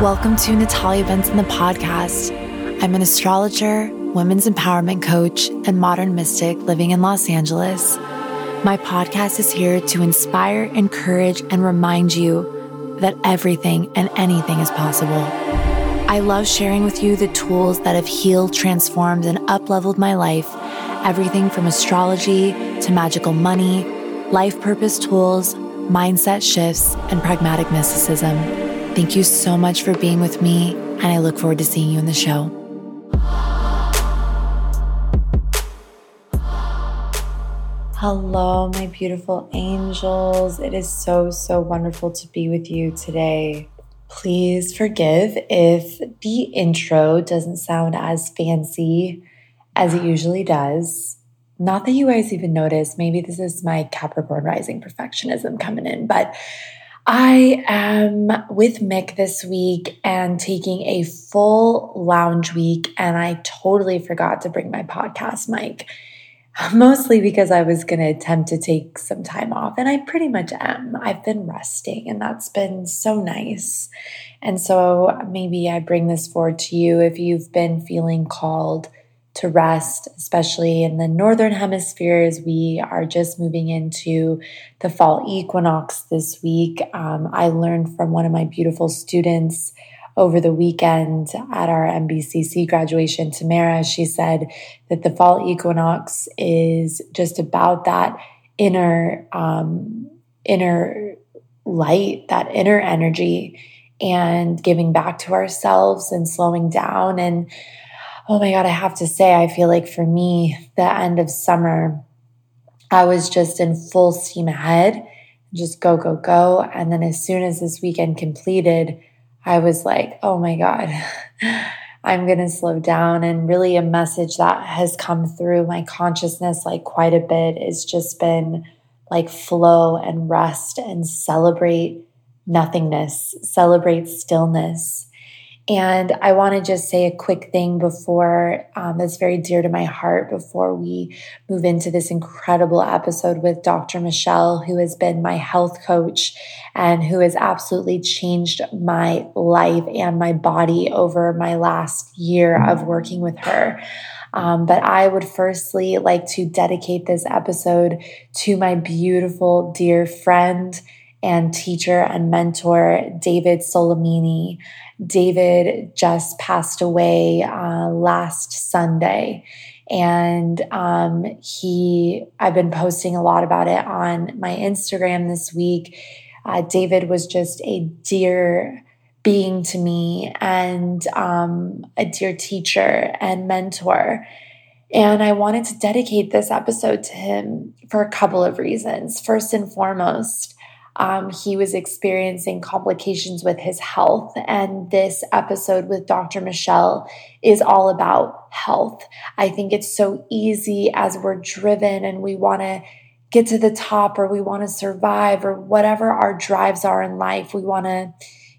Welcome to Natalia Benson, the podcast. I'm an astrologer, women's empowerment coach, and modern mystic living in Los Angeles. My podcast is here to inspire, encourage, and remind you that everything and anything is possible. I love sharing with you the tools that have healed, transformed, and upleveled my life. Everything from astrology to magical money, life purpose tools, mindset shifts, and pragmatic mysticism. Thank you so much for being with me, and I look forward to seeing you in the show. Hello, my beautiful angels. It is so, so wonderful to be with you today. Please forgive if the intro doesn't sound as fancy as it usually does. Not that you guys even notice. Maybe this is my Capricorn rising perfectionism coming in, but I am with Mick this week and taking a full lounge week, and I totally forgot to bring my podcast mic. Mostly because I was going to attempt to take some time off, and I pretty much am. I've been resting, and that's been so nice. And so maybe I bring this forward to you if you've been feeling called to rest, especially in the northern hemisphere as we are just moving into the fall equinox this week. Um, I learned from one of my beautiful students over the weekend at our NBCC graduation, Tamara. She said that the fall equinox is just about that inner, um, inner light, that inner energy, and giving back to ourselves and slowing down and oh my God, I have to say, I feel like for me, the end of summer, I was just in full steam ahead, just go, go, go. And then as soon as this weekend completed, I was like, oh my God, I'm going to slow down. And really, a message that has come through my consciousness like quite a bit has just been like flow and rest and celebrate nothingness, celebrate stillness. And I want to just say a quick thing before um, that's very dear to my heart before we move into this incredible episode with Dr. Michelle, who has been my health coach and who has absolutely changed my life and my body over my last year of working with her. Um, but I would firstly like to dedicate this episode to my beautiful, dear friend and teacher and mentor, David Solimini. David just passed away uh, last Sunday. And um, he, I've been posting a lot about it on my Instagram this week. Uh, David was just a dear being to me and um, a dear teacher and mentor. And I wanted to dedicate this episode to him for a couple of reasons. First and foremost, um, he was experiencing complications with his health. And this episode with Dr. Michelle is all about health. I think it's so easy as we're driven and we want to get to the top or we want to survive or whatever our drives are in life. We want to,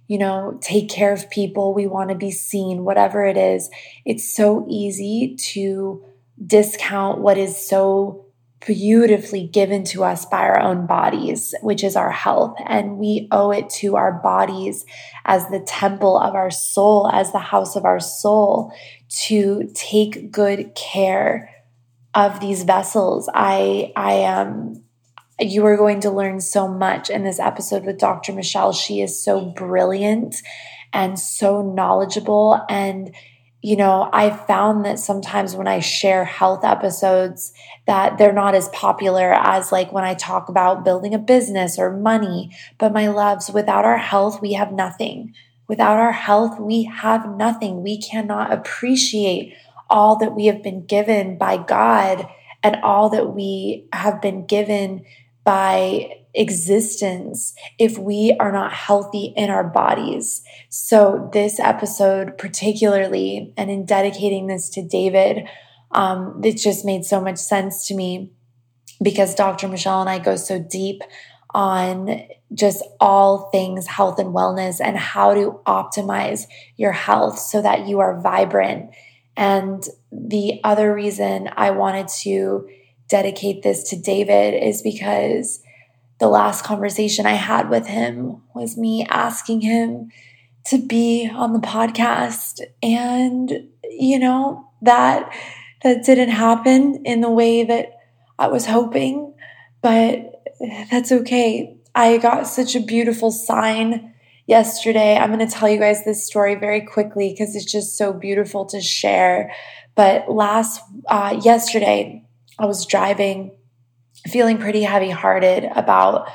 you know, take care of people. We want to be seen, whatever it is. It's so easy to discount what is so beautifully given to us by our own bodies, which is our health. And we owe it to our bodies as the temple of our soul, as the house of our soul, to take good care of these vessels. I, I am. You are going to learn so much in this episode with Dr. Michelle. She is so brilliant and so knowledgeable and you know, I found that sometimes when I share health episodes that they're not as popular as like when I talk about building a business or money. But my loves, without our health, we have nothing. Without our health, we have nothing. We cannot appreciate all that we have been given by God and all that we have been given by existence if we are not healthy in our bodies. So, this episode, particularly, and in dedicating this to David, um, it just made so much sense to me because Dr. Michelle and I go so deep on just all things health and wellness and how to optimize your health so that you are vibrant. And the other reason I wanted to dedicate this to David is because the last conversation I had with him was me asking him to be on the podcast. And, you know, that that didn't happen in the way that I was hoping, but that's okay. I got such a beautiful sign yesterday. I'm going to tell you guys this story very quickly because it's just so beautiful to share. But last, uh, yesterday, I was driving, feeling pretty heavy hearted about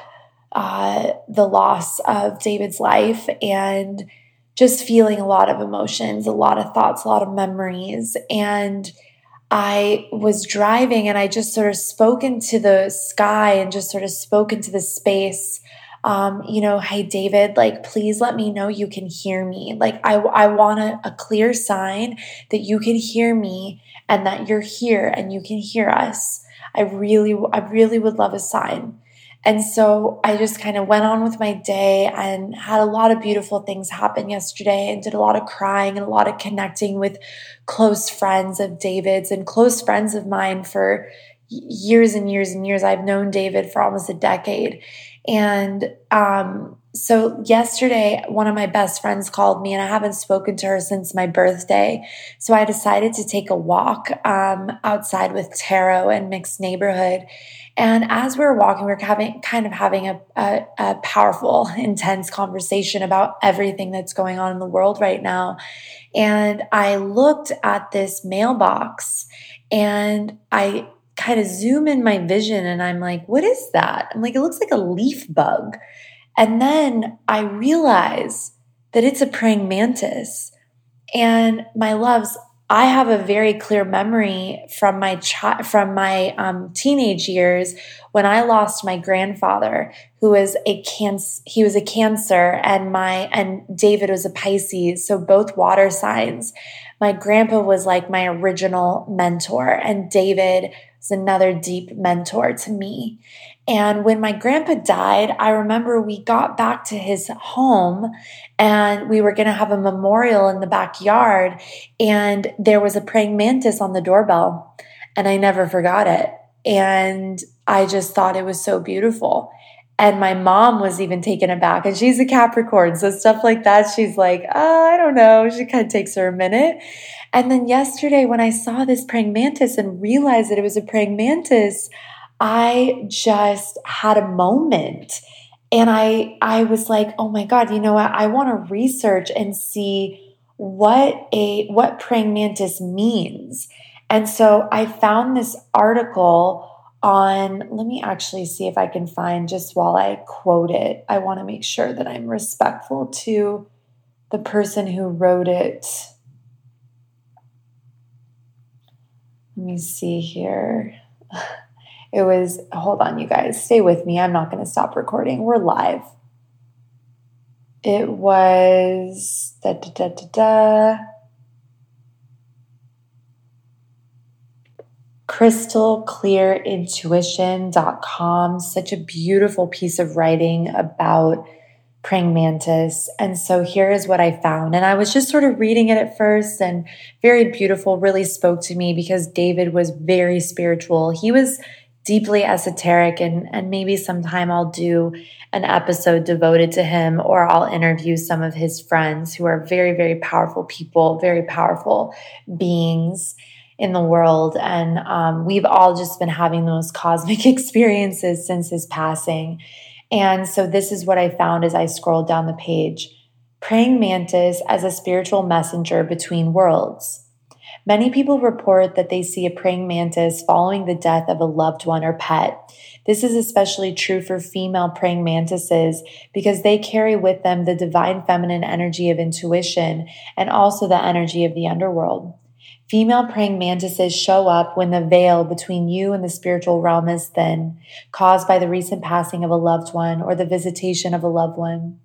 uh, the loss of David's life and just feeling a lot of emotions, a lot of thoughts, a lot of memories. And I was driving and I just sort of spoke into the sky and just sort of spoke into the space. Um, you know, hey, David, like, please let me know you can hear me. Like, I, I want a, a clear sign that you can hear me and that you're here and you can hear us. I really, I really would love a sign. And so I just kind of went on with my day and had a lot of beautiful things happen yesterday and did a lot of crying and a lot of connecting with close friends of David's and close friends of mine for years and years and years. I've known David for almost a decade. And um, so yesterday, one of my best friends called me, and I haven't spoken to her since my birthday. So I decided to take a walk um, outside with Tarot and Mixed Neighborhood. And as we were walking, we are having kind of having a, a, a, powerful, intense conversation about everything that's going on in the world right now. And I looked at this mailbox and I kind of zoom in my vision and I'm like, what is that? I'm like, it looks like a leaf bug. And then I realize that it's a praying mantis. And my loves, I have a very clear memory from my from my um, teenage years when I lost my grandfather, who was a cancer. He was a Cancer, and my and David was a Pisces, so both water signs. My grandpa was like my original mentor, and David was another deep mentor to me. And when my grandpa died, I remember we got back to his home and we were going to have a memorial in the backyard. And there was a praying mantis on the doorbell. And I never forgot it. And I just thought it was so beautiful. And my mom was even taken aback, and she's a Capricorn. So, stuff like that, she's like, oh, I don't know. She kind of takes her a minute. And then yesterday, when I saw this praying mantis and realized that it was a praying mantis, I just had a moment and I I was like, "Oh my god, you know what? I want to research and see what a what praying mantis means." And so I found this article on let me actually see if I can find just while I quote it. I want to make sure that I'm respectful to the person who wrote it. Let me see here. It was, hold on, you guys, stay with me. I'm not going to stop recording. We're live. It was da da da da da. crystalclearintuition.com such a beautiful piece of writing about praying mantis and so here is what i found and i was just sort of reading it at first and very beautiful really spoke to me because david was very spiritual he was deeply esoteric and and maybe sometime I'll do an episode devoted to him or I'll interview some of his friends who are very very powerful people, very powerful beings in the world and um, we've all just been having those cosmic experiences since his passing. And so this is what I found as I scrolled down the page. Praying mantis as a spiritual messenger between worlds. Many people report that they see a praying mantis following the death of a loved one or pet. This is especially true for female praying mantises because they carry with them the divine feminine energy of intuition and also the energy of the underworld. Female praying mantises show up when the veil between you and the spiritual realm is thin, caused by the recent passing of a loved one or the visitation of a loved one.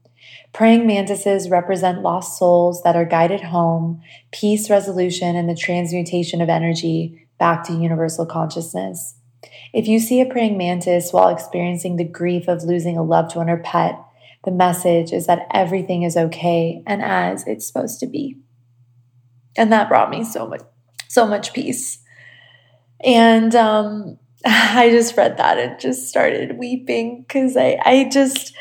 Praying mantises represent lost souls that are guided home, peace resolution, and the transmutation of energy back to universal consciousness. If you see a praying mantis while experiencing the grief of losing a loved one or pet, the message is that everything is okay and as it's supposed to be. And that brought me so much, so much peace. And um, I just read that and just started weeping because I, I just,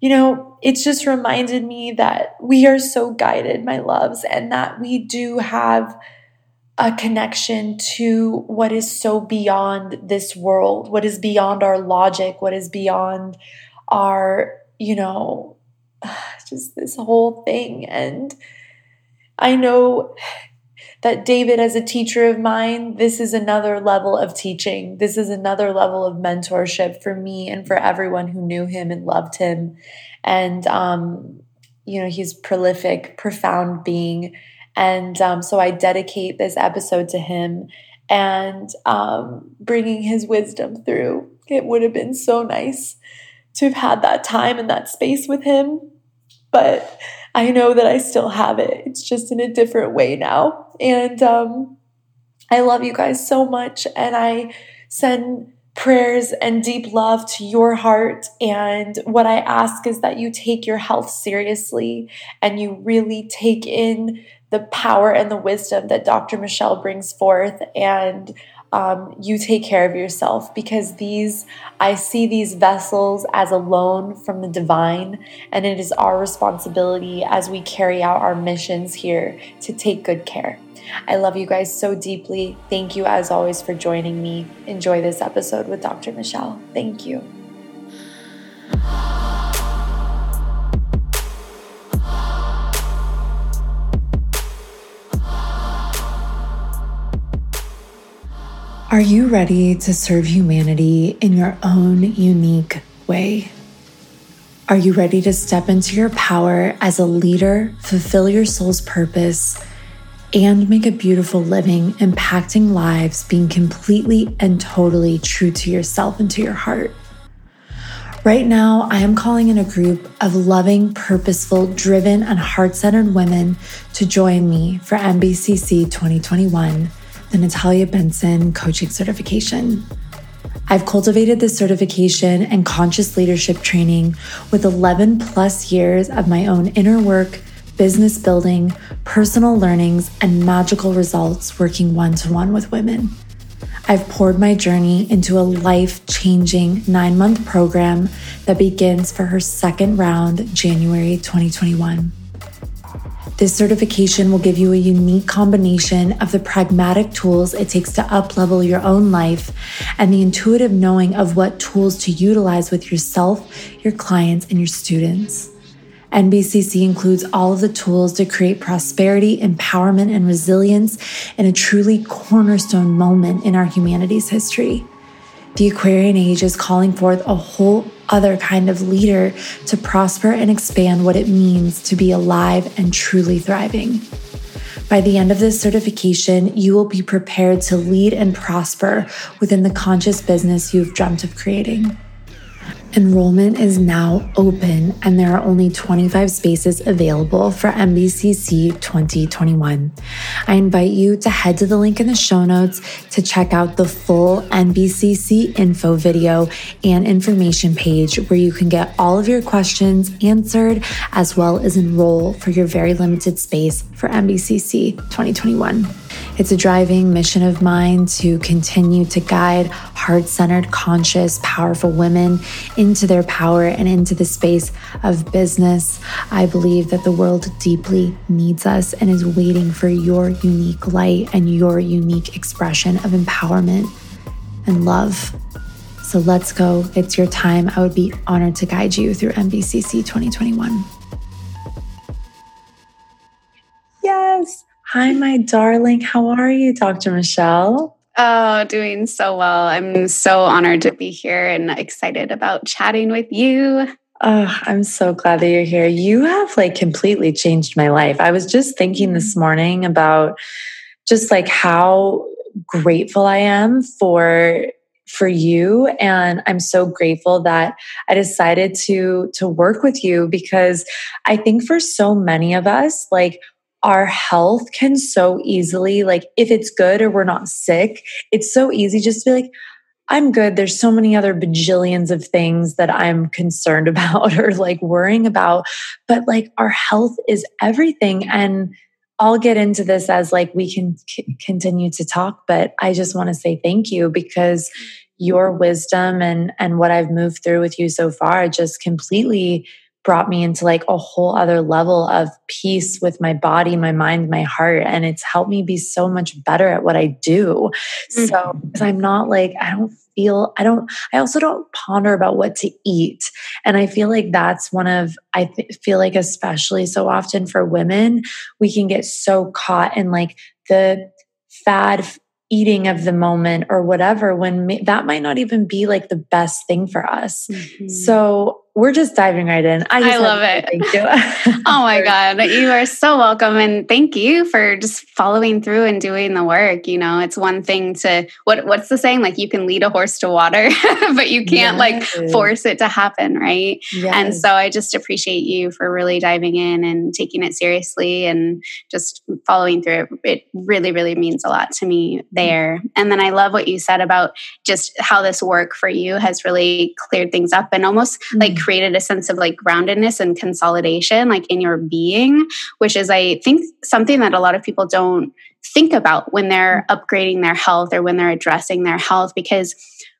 you know, it's just reminded me that we are so guided, my loves, and that we do have a connection to what is so beyond this world, what is beyond our logic, what is beyond our, you know, just this whole thing. And I know that David, as a teacher of mine, this is another level of teaching. This is another level of mentorship for me and for everyone who knew him and loved him. And, um, you know, he's prolific, profound being and um, so I dedicate this episode to him and um, bringing his wisdom through. It would have been so nice to have had that time and that space with him. But I know that I still have it. It's just in a different way now. And um, I love you guys so much. And I send prayers and deep love to your heart. And what I ask is that you take your health seriously and you really take in the power and the wisdom that Dr. Michelle brings forth and um, you take care of yourself because these, I see these vessels as a loan from the divine, and it is our responsibility as we carry out our missions here to take good care. I love you guys so deeply. Thank you, as always, for joining me. Enjoy this episode with Dr. Michelle. Thank you. Are you ready to serve humanity in your own unique way? Are you ready to step into your power as a leader, fulfill your soul's purpose, and make a beautiful living, impacting lives, being completely and totally true to yourself and to your heart? Right now, I am calling in a group of loving, purposeful, driven, and heart centered women to join me for NBCC 2021 the Natalia Benson Coaching Certification. I've cultivated this certification and conscious leadership training with 11 plus years of my own inner work, business building, personal learnings, and magical results working one to one with women. I've poured my journey into a life changing nine month program that begins for her second round, January 2021. This certification will give you a unique combination of the pragmatic tools it takes to uplevel your own life and the intuitive knowing of what tools to utilize with yourself, your clients, and your students. NBCC includes all of the tools to create prosperity, empowerment, and resilience in a truly cornerstone moment in our humanity's history. The Aquarian age is calling forth a whole other kind of leader to prosper and expand what it means to be alive and truly thriving. By the end of this certification, you will be prepared to lead and prosper within the conscious business you've dreamt of creating. Enrollment is now open and there are only 25 spaces available for NBCC 2021. I invite you to head to the link in the show notes to check out the full NBCC info video and information page where you can get all of your questions answered as well as enroll for your very limited space for NBCC 2021. It's a driving mission of mine to continue to guide heart centered, conscious, powerful women into their power and into the space of business. I believe that the world deeply needs us and is waiting for your unique light and your unique expression of empowerment and love. So let's go. It's your time. I would be honored to guide you through NBCC 2021. Yes. Hi, my darling. How are you, Dr. Michelle? Oh, doing so well. I'm so honored to be here and excited about chatting with you. Oh, I'm so glad that you're here. You have like completely changed my life. I was just thinking this mm-hmm. morning about just like how grateful I am for for you and I'm so grateful that I decided to to work with you because I think for so many of us like our health can so easily, like if it's good or we're not sick, it's so easy just to be like, I'm good. There's so many other bajillions of things that I'm concerned about or like worrying about. But like our health is everything. And I'll get into this as like we can c- continue to talk, but I just want to say thank you because mm. your wisdom and and what I've moved through with you so far just completely brought me into like a whole other level of peace with my body, my mind, my heart. And it's helped me be so much better at what I do. Mm-hmm. So, I'm not like, I don't feel, I don't, I also don't ponder about what to eat. And I feel like that's one of, I th- feel like, especially so often for women, we can get so caught in like the fad eating of the moment or whatever when that might not even be like the best thing for us. Mm-hmm. So we're just diving right in. I, I love it. Thank you. oh my God. You are so welcome. And thank you for just following through and doing the work. You know, it's one thing to what what's the saying? Like you can lead a horse to water, but you can't yes. like force it to happen, right? Yes. And so I just appreciate you for really diving in and taking it seriously and just following through it. It really, really means a lot to me there. And then I love what you said about just how this work for you has really cleared things up and almost mm-hmm. like created a sense of like groundedness and consolidation like in your being which is i think something that a lot of people don't think about when they're upgrading their health or when they're addressing their health because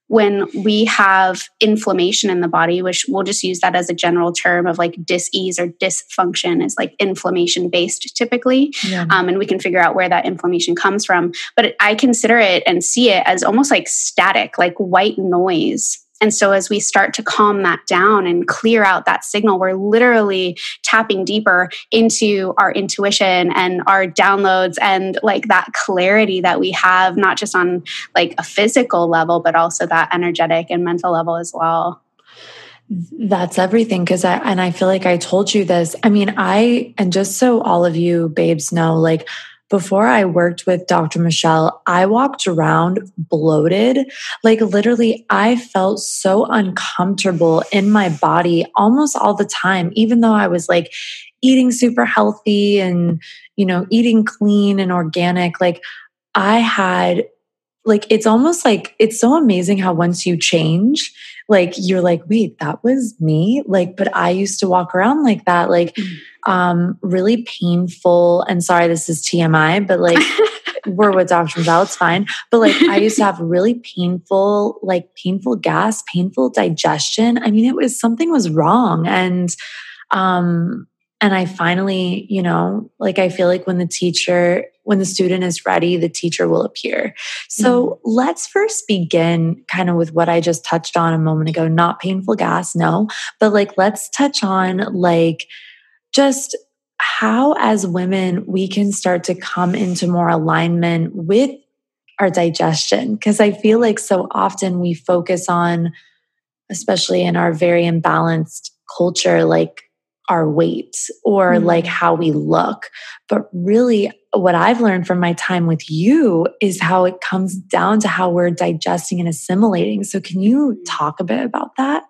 when we have inflammation in the body, which we'll just use that as a general term of like dis-ease or dysfunction is like inflammation based typically. Yeah. Um, and we can figure out where that inflammation comes from. But I consider it and see it as almost like static, like white noise and so, as we start to calm that down and clear out that signal, we're literally tapping deeper into our intuition and our downloads and like that clarity that we have, not just on like a physical level, but also that energetic and mental level as well. That's everything. Cause I, and I feel like I told you this. I mean, I, and just so all of you babes know, like, before I worked with Dr. Michelle, I walked around bloated. Like literally, I felt so uncomfortable in my body almost all the time, even though I was like eating super healthy and, you know, eating clean and organic. Like I had, like, it's almost like it's so amazing how once you change, like you're like, wait, that was me. Like, but I used to walk around like that, like mm. um really painful. And sorry, this is TMI, but like we're with Dr. Michelle, it's fine. But like I used to have really painful, like painful gas, painful digestion. I mean, it was something was wrong. And um and I finally, you know, like I feel like when the teacher, when the student is ready, the teacher will appear. So mm. let's first begin kind of with what I just touched on a moment ago, not painful gas, no, but like let's touch on like just how as women we can start to come into more alignment with our digestion. Cause I feel like so often we focus on, especially in our very imbalanced culture, like our weight or mm-hmm. like how we look. But really, what I've learned from my time with you is how it comes down to how we're digesting and assimilating. So, can you mm-hmm. talk a bit about that?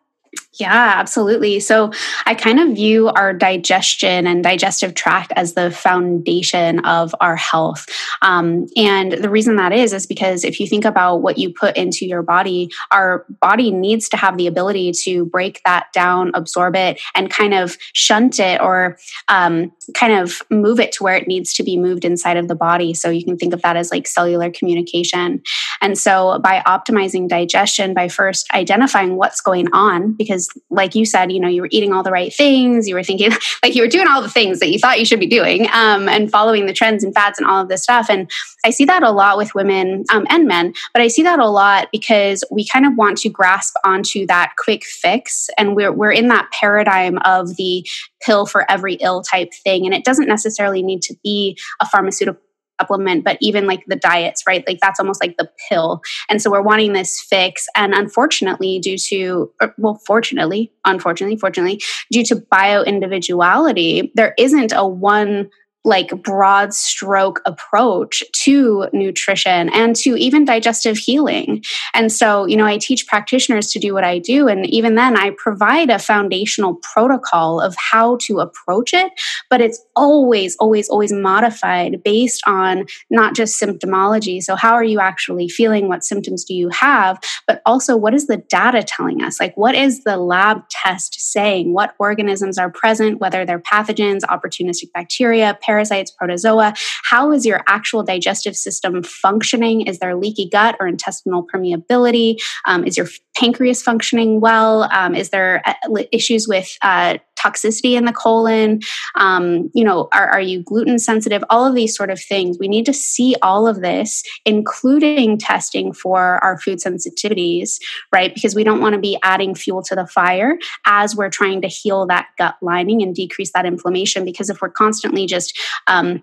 Yeah, absolutely. So I kind of view our digestion and digestive tract as the foundation of our health. Um, and the reason that is, is because if you think about what you put into your body, our body needs to have the ability to break that down, absorb it, and kind of shunt it or um, kind of move it to where it needs to be moved inside of the body. So you can think of that as like cellular communication. And so by optimizing digestion, by first identifying what's going on, because like you said you know you were eating all the right things you were thinking like you were doing all the things that you thought you should be doing um, and following the trends and fads and all of this stuff. And i see that a lot with women um, and men but i see that a lot because we kind of want to grasp onto that quick fix and we're, we're in that paradigm of the pill for every ill type thing. And it doesn't necessarily need to be a pharmaceutical supplement, but even like the diets, right? Like that's almost like the pill. And so we're wanting this fix. And unfortunately, due to, or, well, fortunately, unfortunately, fortunately, due to bio individuality, there isn't a one like broad stroke approach to nutrition and to even digestive healing. And so, you know, I teach practitioners to do what I do. And even then, I provide a foundational protocol of how to approach it. But it's always, always, always modified based on not just symptomology. So, how are you actually feeling? What symptoms do you have? But also, what is the data telling us? Like, what is the lab test saying? What organisms are present, whether they're pathogens, opportunistic bacteria, parasites, protozoa. How is your actual digestive system functioning? Is there leaky gut or intestinal permeability? Um, is your pancreas functioning well? Um, is there uh, issues with uh, toxicity in the colon? Um, you know, are, are you gluten sensitive? All of these sort of things. We need to see all of this, including testing for our food sensitivities, right? Because we don't want to be adding fuel to the fire as we're trying to heal that gut lining and decrease that inflammation. Because if we're constantly just um,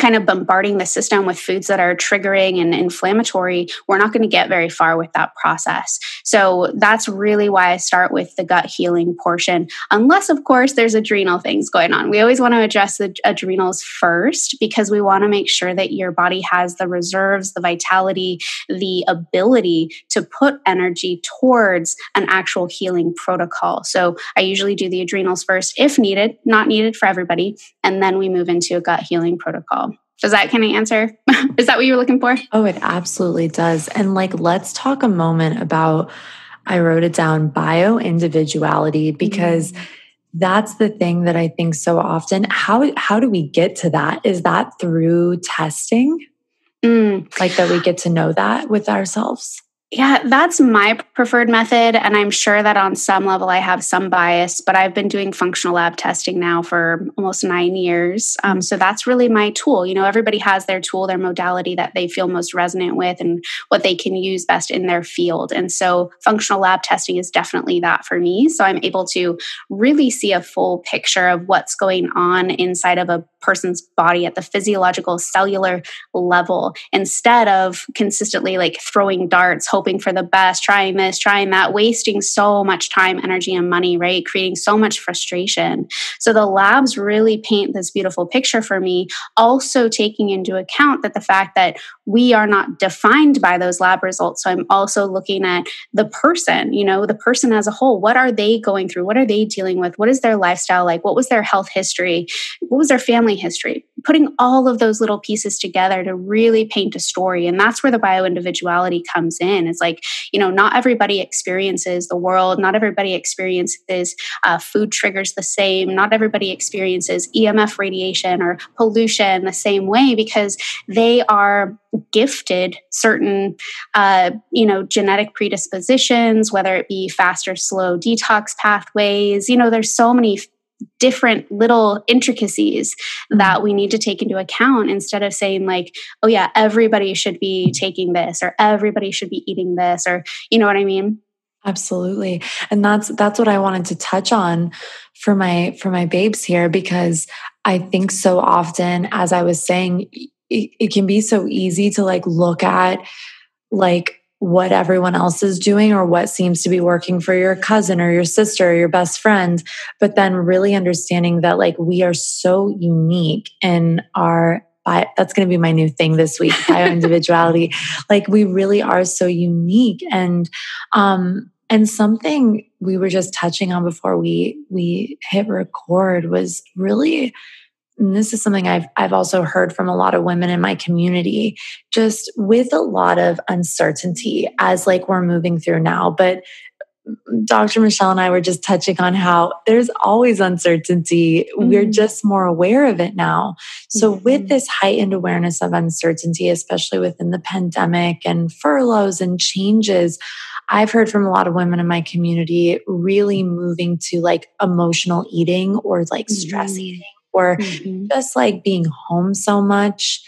kind of bombarding the system with foods that are triggering and inflammatory, we're not going to get very far with that process. So that's really why I start with the gut healing portion, unless, of course, there's adrenal things going on. We always want to address the adrenals first because we want to make sure that your body has the reserves, the vitality, the ability to put energy towards an actual healing protocol. So I usually do the adrenals first if needed, not needed for everybody. And then we move into a gut healing protocol. Does that kind of answer? Is that what you were looking for? Oh, it absolutely does. And like, let's talk a moment about, I wrote it down, bio individuality, because mm-hmm. that's the thing that I think so often. How, how do we get to that? Is that through testing? Mm. Like that we get to know that with ourselves? Yeah, that's my preferred method. And I'm sure that on some level I have some bias, but I've been doing functional lab testing now for almost nine years. Um, so that's really my tool. You know, everybody has their tool, their modality that they feel most resonant with and what they can use best in their field. And so functional lab testing is definitely that for me. So I'm able to really see a full picture of what's going on inside of a person's body at the physiological cellular level instead of consistently like throwing darts hoping for the best trying this trying that wasting so much time energy and money right? Creating so much frustration. So the labs really paint this beautiful picture for me also taking into account that the fact that we are not defined by those lab results. So i'm also looking at the person you know the person as a whole. What are they going through? What are they dealing with? What is their lifestyle like? What was their health history? What was their family family history, putting all of those little pieces together to really paint a story. And that's where the bio individuality comes in. It's like, you know, not everybody experiences the world, not everybody experiences uh, food triggers the same, not everybody experiences EMF radiation or pollution the same way because they are gifted certain uh, you know genetic predispositions whether it be fast or slow detox pathways you know there's so many different little intricacies mm-hmm. that we need to take into account instead of saying like oh yeah everybody should be taking this or everybody should be eating this or you know what i mean absolutely and that's that's what i wanted to touch on for my for my babes here because i think so often as i was saying it, it can be so easy to like look at like what everyone else is doing or what seems to be working for your cousin or your sister or your best friend but then really understanding that like we are so unique in our that's going to be my new thing this week bio individuality like we really are so unique and um and something we were just touching on before we we hit record was really and this is something I've I've also heard from a lot of women in my community, just with a lot of uncertainty as like we're moving through now. But Dr. Michelle and I were just touching on how there's always uncertainty. Mm-hmm. We're just more aware of it now. So, mm-hmm. with this heightened awareness of uncertainty, especially within the pandemic and furloughs and changes, I've heard from a lot of women in my community really moving to like emotional eating or like stress mm-hmm. eating or mm-hmm. just like being home so much.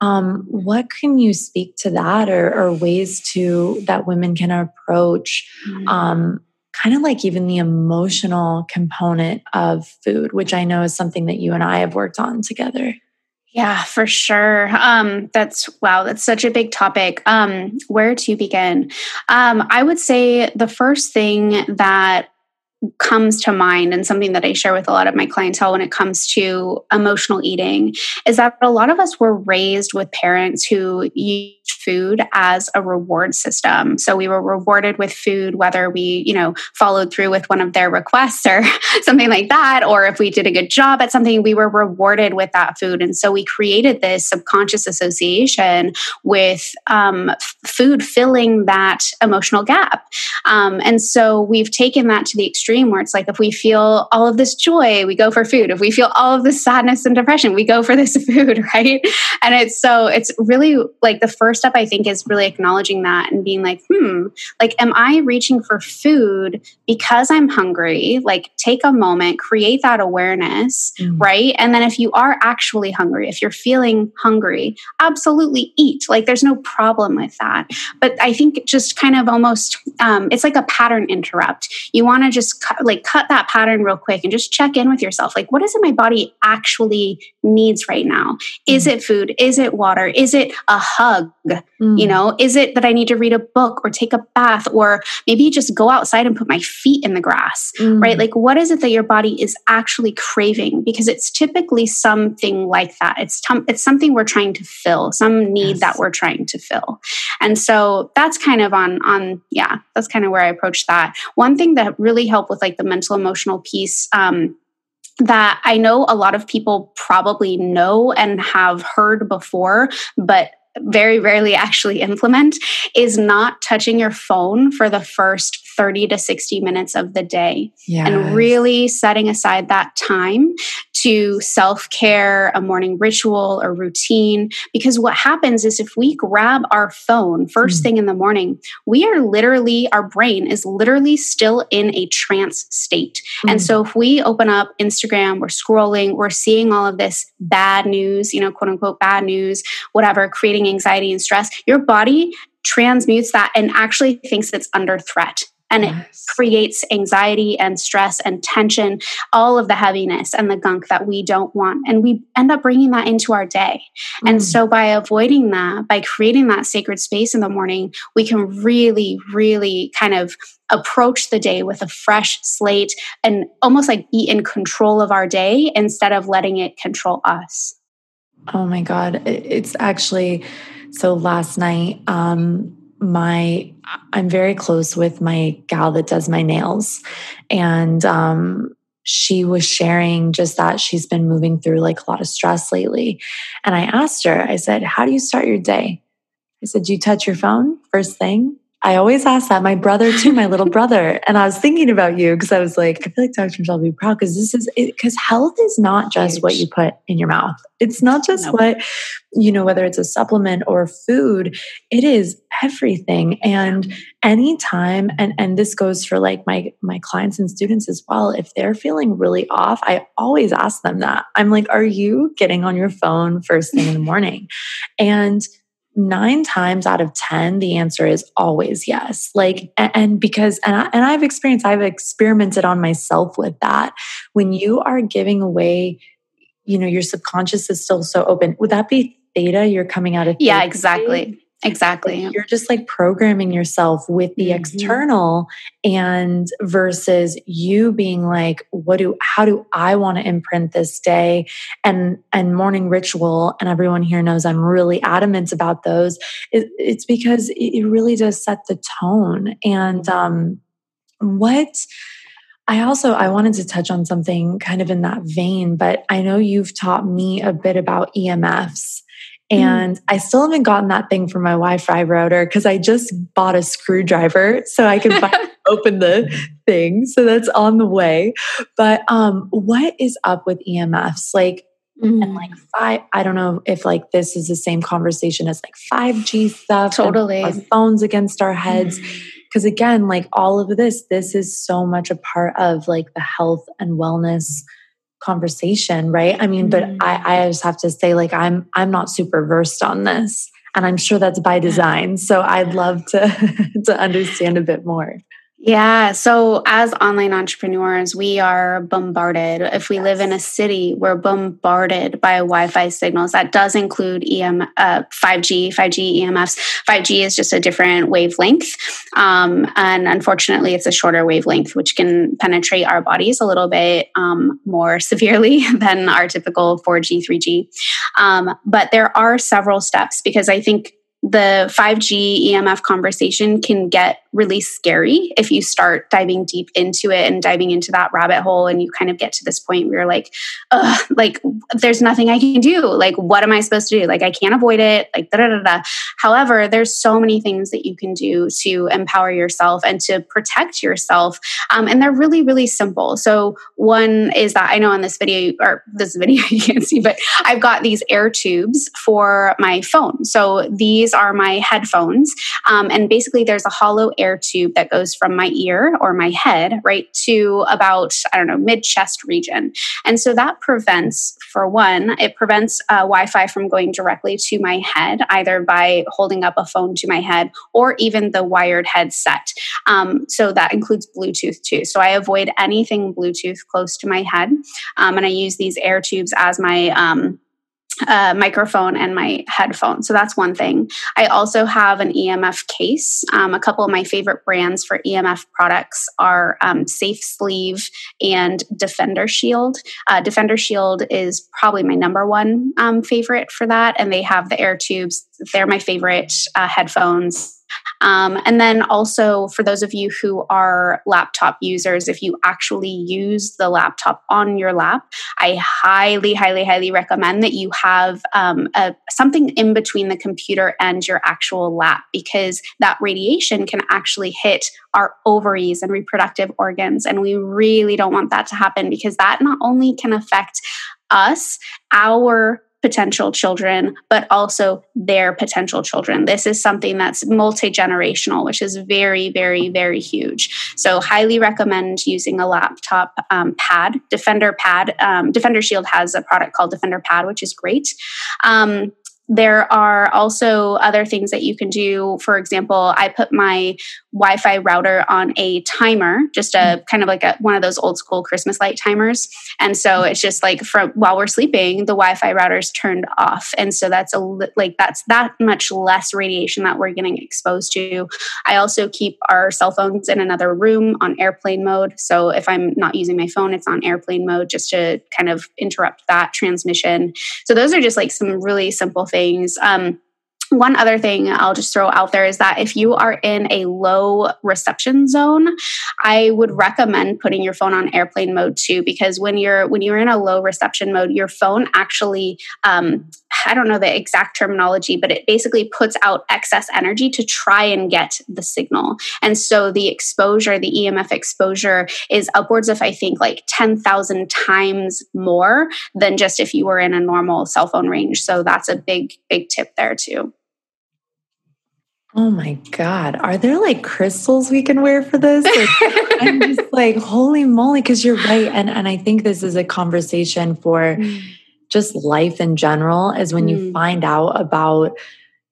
Um, what can you speak to that or, or ways to that women can approach mm-hmm. um, kind of like even the emotional component of food, which I know is something that you and I have worked on together? Yeah, for sure. Um, that's wow, that's such a big topic. Um, where to begin? Um, I would say the first thing that comes to mind and something that I share with a lot of my clientele when it comes to emotional eating is that a lot of us were raised with parents who use food as a reward system. So we were rewarded with food whether we, you know, followed through with one of their requests or something like that or if we did a good job at something we were rewarded with that food and so we created this subconscious association with um, food filling that emotional gap. Um, and so we've taken that to the extreme extreme where it's like if we feel all of this joy, we go for food. If we feel all of this sadness and depression, we go for this food, right? And it's so it's really like the first step I think is really acknowledging that and being like, hmm, like am I reaching for food because I'm hungry? Like take a moment, create that awareness, mm. right? And then if you are actually hungry, if you're feeling hungry, absolutely eat. Like there's no problem with that. But I think just kind of almost um, it's like a pattern interrupt. You want to just cut, like cut that pattern real quick and just check in with yourself. Like, what is it my body actually needs right now? Mm-hmm. Is it food? Is it water? Is it a hug? Mm-hmm. You know, is it that I need to read a book or take a bath or maybe just go outside and put my feet in the grass, mm-hmm. right? Like, what is it that your body is actually craving? Because it's typically something like that. It's t- it's something we're trying to fill, some need yes. that we're trying to fill, and so that's kind of on on yeah, that's kind of where I approach that. One thing that really helped with like the mental emotional piece. Um, that I know a lot of people probably know and have heard before, but very rarely actually implement is not touching your phone for the first 30 to 60 minutes of the day yes. and really setting aside that time to self care, a morning ritual, or routine. Because what happens is if we grab our phone first mm. thing in the morning, we are literally, our brain is literally still in a trance state. Mm. And so if we open up Instagram, we're scrolling, we're seeing all of this bad news, you know, quote unquote bad news, whatever, creating anxiety and stress, your body transmutes that and actually thinks it's under threat and yes. it creates anxiety and stress and tension all of the heaviness and the gunk that we don't want and we end up bringing that into our day mm. and so by avoiding that by creating that sacred space in the morning we can really really kind of approach the day with a fresh slate and almost like be in control of our day instead of letting it control us oh my god. It's actually so last night um my I'm very close with my gal that does my nails. And um she was sharing just that she's been moving through like a lot of stress lately. And I asked her I said how do you start your day? I said do you touch your phone first thing I always ask that. My brother too, my little brother. And I was thinking about you because I was like, I feel like Dr. Michelle will be proud because this is because health is not just Huge. what you put in your mouth. It's not just nope. what, you know, whether it's a supplement or food, it is everything. And anytime, and and this goes for like my my clients and students as well, if they're feeling really off, I always ask them that. I'm like, are you getting on your phone first thing in the morning? And nine times out of 10, the answer is always yes. Like, and because, and, I, and I've experienced, I've experimented on myself with that. When you are giving away, you know, your subconscious is still so open. Would that be theta? You're coming out of yeah, exactly. Exactly. You're just like programming yourself with the mm-hmm. external and versus you being like, what do, how do I want to imprint this day? And, and morning ritual. And everyone here knows I'm really adamant about those. It, it's because it really does set the tone. And, mm-hmm. um, what, I also I wanted to touch on something kind of in that vein, but I know you've taught me a bit about EMFs. And mm. I still haven't gotten that thing for my Wi Fi router because I just bought a screwdriver so I can open the thing. So that's on the way. But um, what is up with EMFs? Like, mm. and like five, I don't know if like this is the same conversation as like 5G stuff. Totally. Our phones against our heads. Because mm. again, like all of this, this is so much a part of like the health and wellness conversation right? I mean but mm. I, I just have to say like i'm i'm not super versed on this and i'm sure that's by design so i'd love to to understand a bit more yeah. So, as online entrepreneurs, we are bombarded. If we yes. live in a city, we're bombarded by Wi Fi signals. That does include EM, uh, 5G, 5G EMFs. 5G is just a different wavelength. Um, and unfortunately, it's a shorter wavelength, which can penetrate our bodies a little bit um, more severely than our typical 4G, 3G. Um, but there are several steps because I think the 5G EMF conversation can get really scary if you start diving deep into it and diving into that rabbit hole and you kind of get to this point where you're like Ugh, like there's nothing i can do. Like what am i supposed to do? Like i can't avoid it. Like da da da da. However there's so many things that you can do to empower yourself and to protect yourself um, and they're really really simple. So one is that i know in this video or this video you can't see but i've got these air tubes for my phone. So these are my headphones um, and basically there's a hollow air tube that goes from my ear or my head right to about, I don't know, mid chest region. And so that prevents, for one, it prevents uh, Wi Fi from going directly to my head, either by holding up a phone to my head or even the wired headset. Um, so that includes Bluetooth too. So I avoid anything Bluetooth close to my head. Um, and I use these air tubes as my, um, uh, microphone and my headphone. So that's one thing. I also have an EMF case. Um, a couple of my favorite brands for EMF products are um, Safe Sleeve and Defender Shield. Uh, Defender Shield is probably my number one um, favorite for that. And they have the air tubes. They're my favorite uh, headphones um, and then also for those of you who are laptop users, if you actually use the laptop on your lap, I highly, highly, highly recommend that you have um, a, something in between the computer and your actual lap because that radiation can actually hit our ovaries and reproductive organs. And we really don't want that to happen because that not only can affect us, our potential children, but also their potential children. This is something that's multi generational, which is very, very, very huge. So, highly recommend using a laptop um, pad, Defender Pad. Um, Defender Shield has a product called Defender Pad, which is great. Um, there are also other things that you can do. For example, I put my Wi Fi router on a timer, just a mm-hmm. kind of like a, one of those old school Christmas light timers. And so it's just like from while we're sleeping, the Wi Fi router is turned off. And so that's a like that's that much less radiation that we're getting exposed to. I also keep our cell phones in another room on airplane mode. So if I'm not using my phone, it's on airplane mode just to kind of interrupt that transmission. So those are just like some really simple things things. Um, one other thing I'll just throw out there is that if you are in a low reception zone, I would recommend putting your phone on airplane mode too, because when you're when you're in a low reception mode, your phone actually um, I don't know the exact terminology, but it basically puts out excess energy to try and get the signal. And so the exposure, the EMF exposure is upwards of, I think, like 10,000 times more than just if you were in a normal cell phone range. So that's a big, big tip there too. Oh my God. Are there like crystals we can wear for this? Like, I'm just like, holy moly, because you're right. And and I think this is a conversation for mm. just life in general, is when mm. you find out about,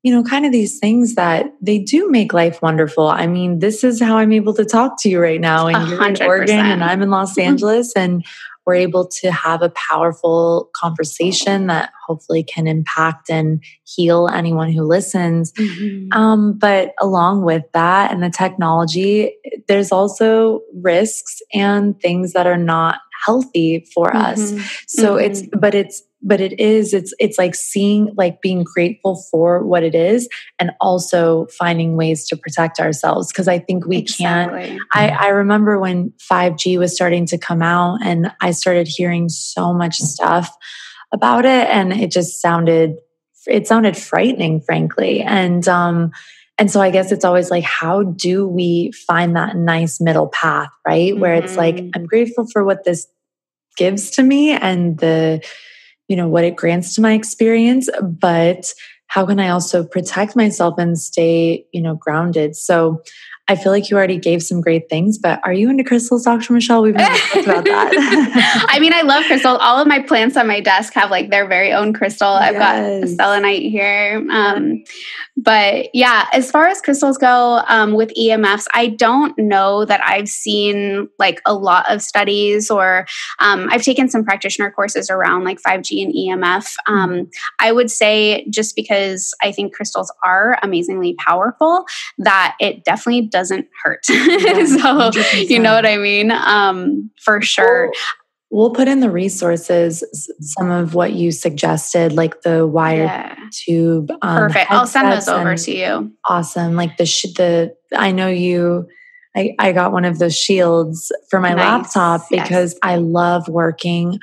you know, kind of these things that they do make life wonderful. I mean, this is how I'm able to talk to you right now. And you are in Oregon and I'm in Los. Angeles. and we're able to have a powerful conversation that hopefully can impact and heal anyone who listens. Mm-hmm. Um, but along with that and the technology, there's also risks and things that are not healthy for mm-hmm. us. So mm-hmm. it's, but it's, but it is it's it's like seeing like being grateful for what it is and also finding ways to protect ourselves because i think we exactly. can't I, I remember when 5g was starting to come out and i started hearing so much stuff about it and it just sounded it sounded frightening frankly and um and so i guess it's always like how do we find that nice middle path right mm-hmm. where it's like mm-hmm. i'm grateful for what this gives to me and the you know what it grants to my experience but how can i also protect myself and stay you know grounded so I feel like you already gave some great things, but are you into crystals, Dr. Michelle? We've never talked about that. I mean, I love crystals. All of my plants on my desk have like their very own crystal. I've yes. got selenite here. Um, but yeah, as far as crystals go um, with EMFs, I don't know that I've seen like a lot of studies or um, I've taken some practitioner courses around like 5G and EMF. Um, mm-hmm. I would say just because I think crystals are amazingly powerful, that it definitely doesn't hurt. Yeah, so you know what I mean? Um, for sure. We'll put in the resources, some of what you suggested, like the wire yeah. tube. Um, Perfect. I'll send those over to you. Awesome. Like the the I know you. I, I got one of those shields for my nice. laptop because yes. I love working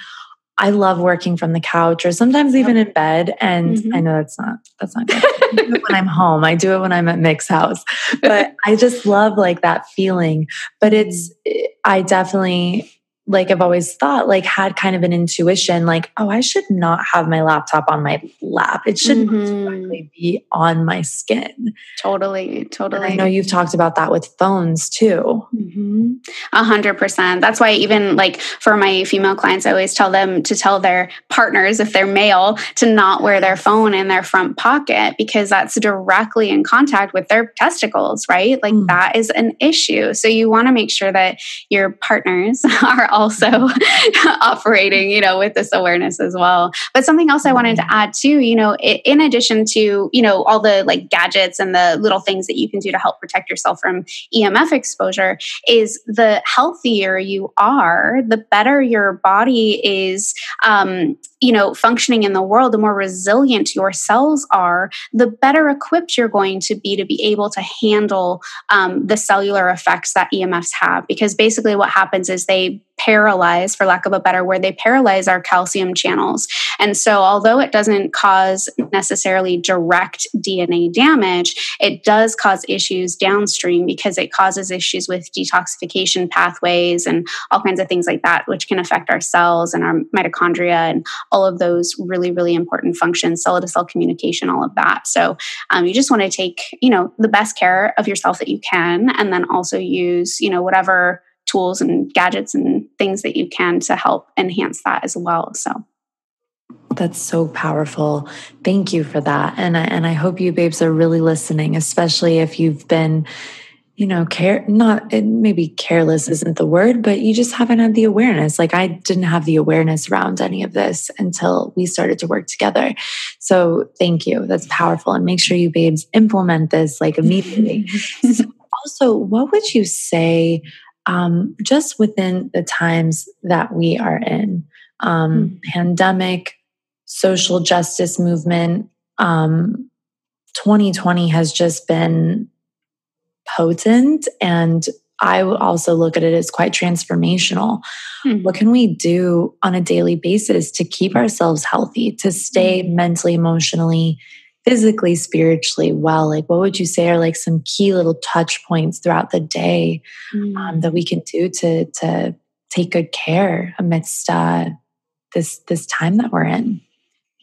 I love working from the couch or sometimes even in bed. And mm-hmm. I know that's not that's not good. when I'm home. I do it when I'm at Mick's house. But I just love like that feeling. But it's mm-hmm. I definitely like I've always thought, like had kind of an intuition, like, oh, I should not have my laptop on my lap. It shouldn't mm-hmm. be on my skin. Totally, totally. And I know you've talked about that with phones too. Mm-hmm. A hundred percent. That's why even like for my female clients, I always tell them to tell their partners, if they're male, to not wear their phone in their front pocket because that's directly in contact with their testicles, right? Like mm-hmm. that is an issue. So you want to make sure that your partners are also operating, you know, with this awareness as well. But something else I wanted to mm-hmm. add too, you know, in addition to, you know, all the like gadgets and the little things that you can do to help protect yourself from EMF exposure is the healthier you are, the better your body is um, you know functioning in the world the more resilient your cells are the better equipped you're going to be to be able to handle um, the cellular effects that emfs have because basically what happens is they paralyze, for lack of a better word, they paralyze our calcium channels. And so, although it doesn't cause necessarily direct DNA damage, it does cause issues downstream because it causes issues with detoxification pathways and all kinds of things like that, which can affect our cells and our mitochondria and all of those really, really important functions, cell to cell communication, all of that. So, um, you just want to take, you know, the best care of yourself that you can, and then also use, you know, whatever tools and gadgets and things that you can to help enhance that as well. So that's so powerful. Thank you for that. And I, and I hope you babes are really listening, especially if you've been, you know, care not maybe careless isn't the word, but you just haven't had the awareness. Like I didn't have the awareness around any of this until we started to work together. So thank you. That's powerful. And make sure you babes implement this like immediately. so also, what would you say um, just within the times that we are in um, mm-hmm. pandemic, social justice movement. Um, 2020 has just been potent and I also look at it as quite transformational. Mm-hmm. What can we do on a daily basis to keep ourselves healthy, to stay mm-hmm. mentally, emotionally, physically, spiritually well? Like, what would you say are like some key little touch points throughout the day mm. um, that we can do to to take good care amidst uh, this this time that we're in?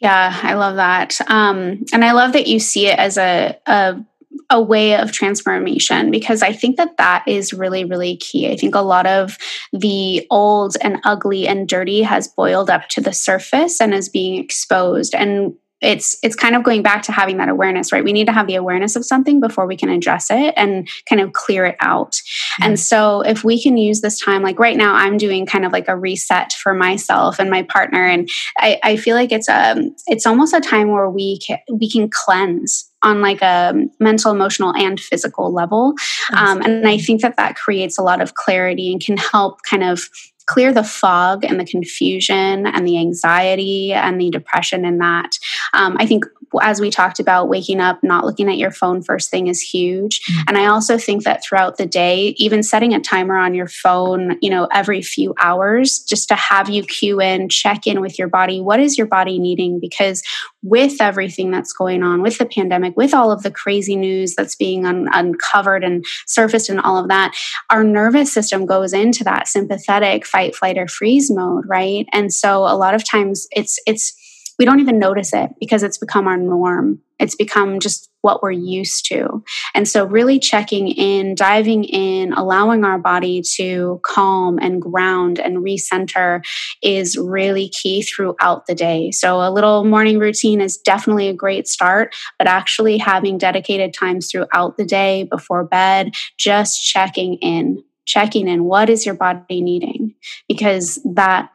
Yeah, I love that, um, and I love that you see it as a, a a way of transformation because I think that that is really, really key. I think a lot of the old and ugly and dirty has boiled up to the surface and is being exposed. And it's it's kind of going back to having that awareness right? We need to have the awareness of something before we can address it and kind of clear it out. Mm-hmm. and so if we can use this time like right now i'm doing kind of like a reset for myself and my partner and i, I feel like it's a um, it's almost a time where we can we can cleanse on like a mental emotional and physical level. Um, and i think that that creates a lot of clarity and can help kind of clear the fog and the confusion and the anxiety and the depression in that. Um, I think as we talked about, waking up, not looking at your phone first thing is huge. Mm-hmm. And I also think that throughout the day, even setting a timer on your phone, you know, every few hours, just to have you cue in, check in with your body. What is your body needing? Because with everything that's going on, with the pandemic, with all of the crazy news that's being un- uncovered and surfaced and all of that, our nervous system goes into that sympathetic fight, flight, or freeze mode, right? And so a lot of times it's, it's, we don't even notice it because it's become our norm. It's become just what we're used to. And so, really checking in, diving in, allowing our body to calm and ground and recenter is really key throughout the day. So, a little morning routine is definitely a great start, but actually having dedicated times throughout the day before bed, just checking in, checking in. What is your body needing? Because that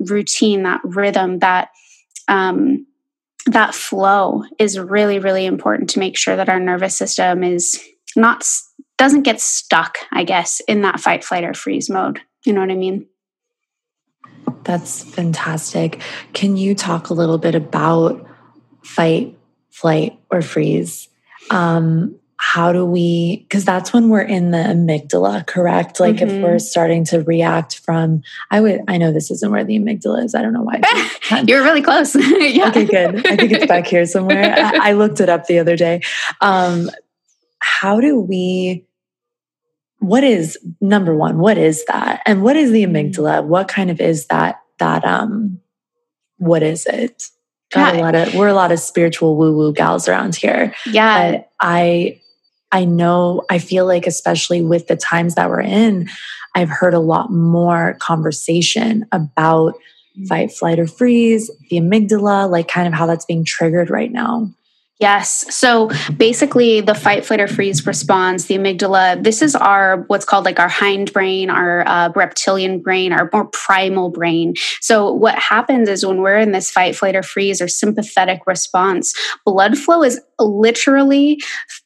routine, that rhythm, that um, that flow is really really important to make sure that our nervous system is not doesn't get stuck i guess in that fight flight or freeze mode you know what i mean that's fantastic. Can you talk a little bit about fight, flight, or freeze? Um, how do we because that's when we're in the amygdala correct? Like mm-hmm. if we're starting to react from i would i know this isn't where the amygdala is. I don't know why you're really close. Yeah. okay good. I think it's back here somewhere. I, I, looked it up the other day. Um, how do we what is number one what is that? And what is the mm-hmm. amygdala? What kind of is that that um what is it? Got yeah. a lot of we're a lot of spiritual woo woo gals around here. Yeah. But i I know, I feel like, especially with the times that we're in, I've heard a lot more conversation about fight, flight, or freeze, the amygdala, like kind of how that's being triggered right now. Yes. So basically, the fight, flight, or freeze response, the amygdala, this is our what's called like our hindbrain, our uh, reptilian brain, our more primal brain. So, what happens is when we're in this fight, flight, or freeze or sympathetic response, blood flow is literally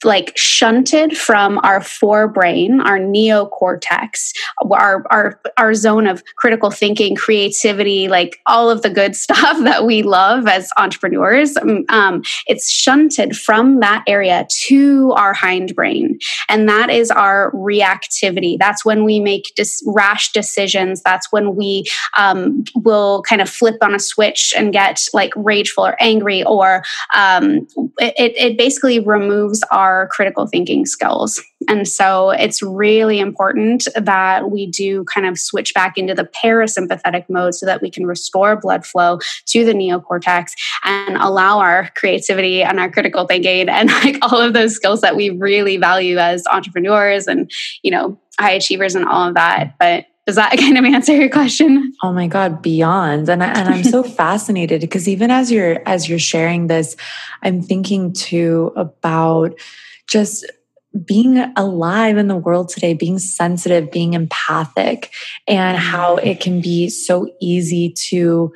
like shunted from our forebrain, our neocortex, our, our, our zone of critical thinking, creativity, like all of the good stuff that we love as entrepreneurs. Um, um it's shunted from that area to our hindbrain. And that is our reactivity. That's when we make dis- rash decisions. That's when we um, will kind of flip on a switch and get like rageful or angry, or um, it, it basically removes our critical thinking skills. And so it's really important that we do kind of switch back into the parasympathetic mode so that we can restore blood flow to the neocortex and allow our creativity and our critical thinking and like all of those skills that we really value as entrepreneurs and, you know, high achievers and all of that. But does that kind of answer your question? Oh my God, beyond. And, I, and I'm so fascinated because even as you're as you're sharing this, I'm thinking too about just being alive in the world today, being sensitive, being empathic, and how mm. it can be so easy to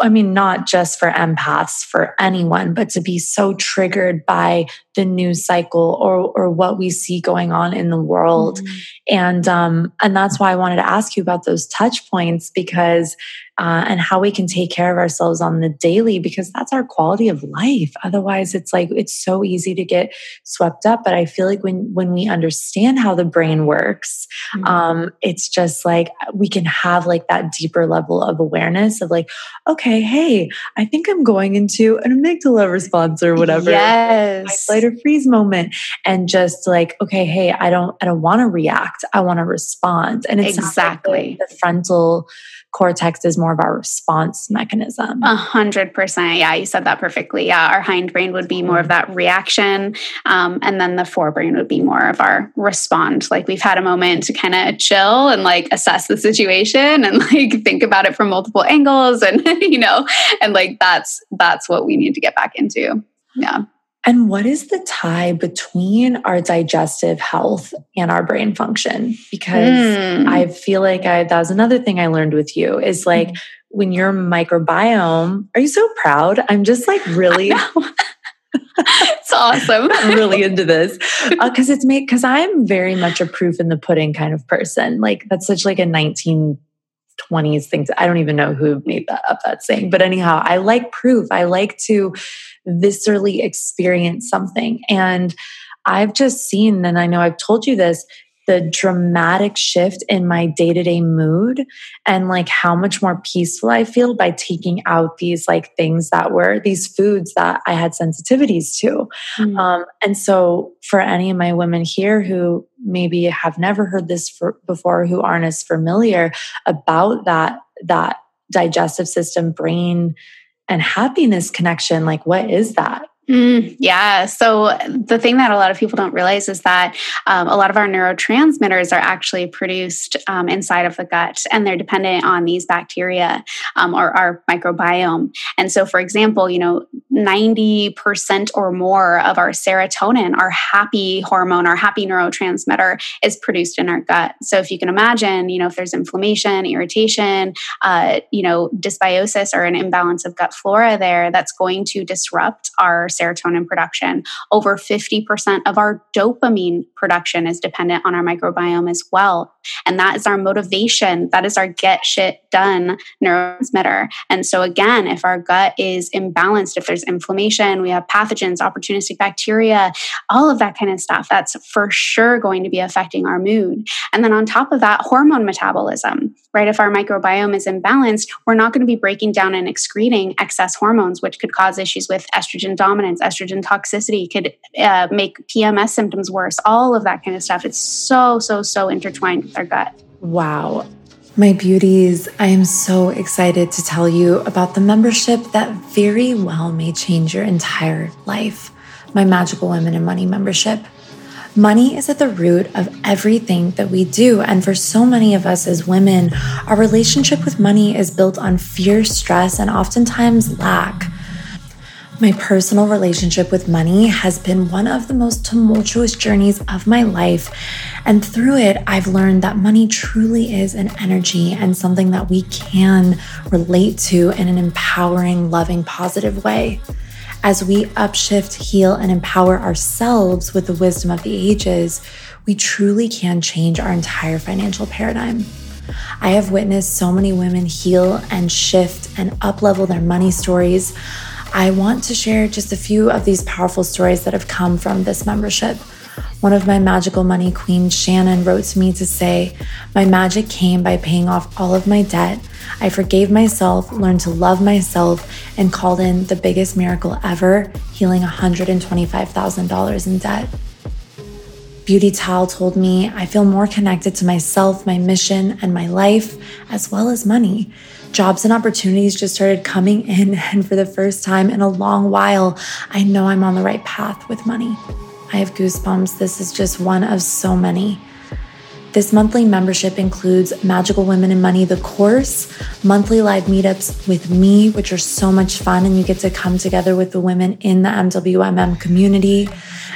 I mean, not just for empaths, for anyone, but to be so triggered by the news cycle or or what we see going on in the world, mm-hmm. and um, and that's why I wanted to ask you about those touch points because uh, and how we can take care of ourselves on the daily because that's our quality of life. Otherwise, it's like it's so easy to get swept up. But I feel like when when we understand how the brain works, mm-hmm. um, it's just like we can have like that deeper level of awareness of like, okay, hey, I think I'm going into an amygdala response or whatever, yes, flight or freeze moment, and just like, okay, hey, I don't I don't want to react. I want to respond, and it's exactly like the frontal cortex is more of our response mechanism. A hundred percent. Yeah, you said that perfectly. Yeah, our hindbrain would be more of that reaction, um, and then the forebrain would be more of our respond. Like we've had a moment to kind of chill and like assess the situation and like think about it from multiple angles, and you know, and like that's that's what we need to get back into. Yeah. And what is the tie between our digestive health and our brain function? Because mm. I feel like I, that was another thing I learned with you is like mm. when your microbiome, are you so proud? I'm just like really. it's awesome. I'm really into this because uh, it's made because I'm very much a proof in the pudding kind of person. Like that's such like a 19 20s things. I don't even know who made that up that saying. But anyhow, I like proof. I like to viscerally experience something. And I've just seen, and I know I've told you this, the dramatic shift in my day to day mood and like how much more peaceful I feel by taking out these like things that were these foods that I had sensitivities to. Mm. Um, and so, for any of my women here who maybe have never heard this for, before, who aren't as familiar about that, that digestive system, brain, and happiness connection, like what is that? Mm, yeah. So the thing that a lot of people don't realize is that um, a lot of our neurotransmitters are actually produced um, inside of the gut, and they're dependent on these bacteria um, or our microbiome. And so, for example, you know, 90% or more of our serotonin, our happy hormone, our happy neurotransmitter, is produced in our gut. So if you can imagine, you know, if there's inflammation, irritation, uh, you know, dysbiosis or an imbalance of gut flora there, that's going to disrupt our serotonin production. Over 50% of our dopamine production is dependent on our microbiome as well. And that is our motivation. That is our get shit done neurotransmitter. And so, again, if our gut is imbalanced, if there's inflammation, we have pathogens, opportunistic bacteria, all of that kind of stuff, that's for sure going to be affecting our mood. And then on top of that, hormone metabolism, right? If our microbiome is imbalanced, we're not going to be breaking down and excreting excess hormones, which could cause issues with estrogen dominance, estrogen toxicity, could uh, make PMS symptoms worse, all of that kind of stuff. It's so, so, so intertwined with our gut. Wow. My beauties, I am so excited to tell you about the membership that very well may change your entire life my Magical Women in Money membership. Money is at the root of everything that we do. And for so many of us as women, our relationship with money is built on fear, stress, and oftentimes lack. My personal relationship with money has been one of the most tumultuous journeys of my life. And through it, I've learned that money truly is an energy and something that we can relate to in an empowering, loving, positive way. As we upshift, heal, and empower ourselves with the wisdom of the ages, we truly can change our entire financial paradigm. I have witnessed so many women heal and shift and uplevel their money stories. I want to share just a few of these powerful stories that have come from this membership. One of my magical money queens, Shannon, wrote to me to say, My magic came by paying off all of my debt. I forgave myself, learned to love myself, and called in the biggest miracle ever, healing $125,000 in debt. Beauty Tal told me, I feel more connected to myself, my mission, and my life, as well as money jobs and opportunities just started coming in. And for the first time in a long while, I know I'm on the right path with money. I have goosebumps. This is just one of so many. This monthly membership includes Magical Women in Money, the course, monthly live meetups with me, which are so much fun, and you get to come together with the women in the MWMM community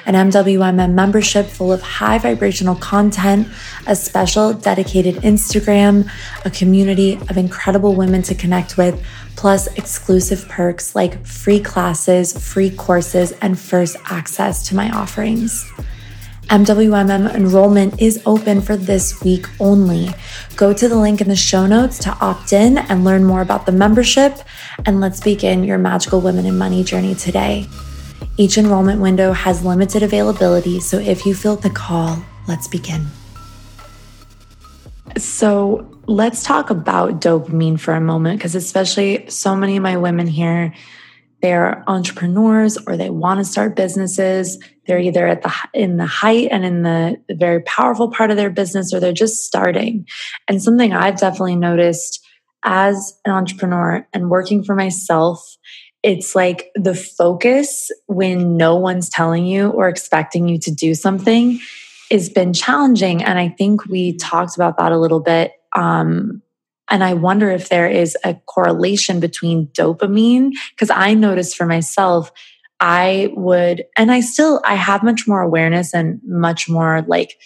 an MWMM membership full of high vibrational content, a special dedicated Instagram, a community of incredible women to connect with, plus exclusive perks like free classes, free courses, and first access to my offerings. MWMM enrollment is open for this week only. Go to the link in the show notes to opt in and learn more about the membership, and let's begin your magical women and money journey today. Each enrollment window has limited availability, so if you feel the call, let's begin. So, let's talk about dopamine for a moment because, especially so many of my women here, they're entrepreneurs or they want to start businesses. They're either at the in the height and in the, the very powerful part of their business, or they're just starting. And something I've definitely noticed as an entrepreneur and working for myself it's like the focus when no one's telling you or expecting you to do something has been challenging. And I think we talked about that a little bit. Um, and I wonder if there is a correlation between dopamine, because I noticed for myself, I would, and I still, I have much more awareness and much more like,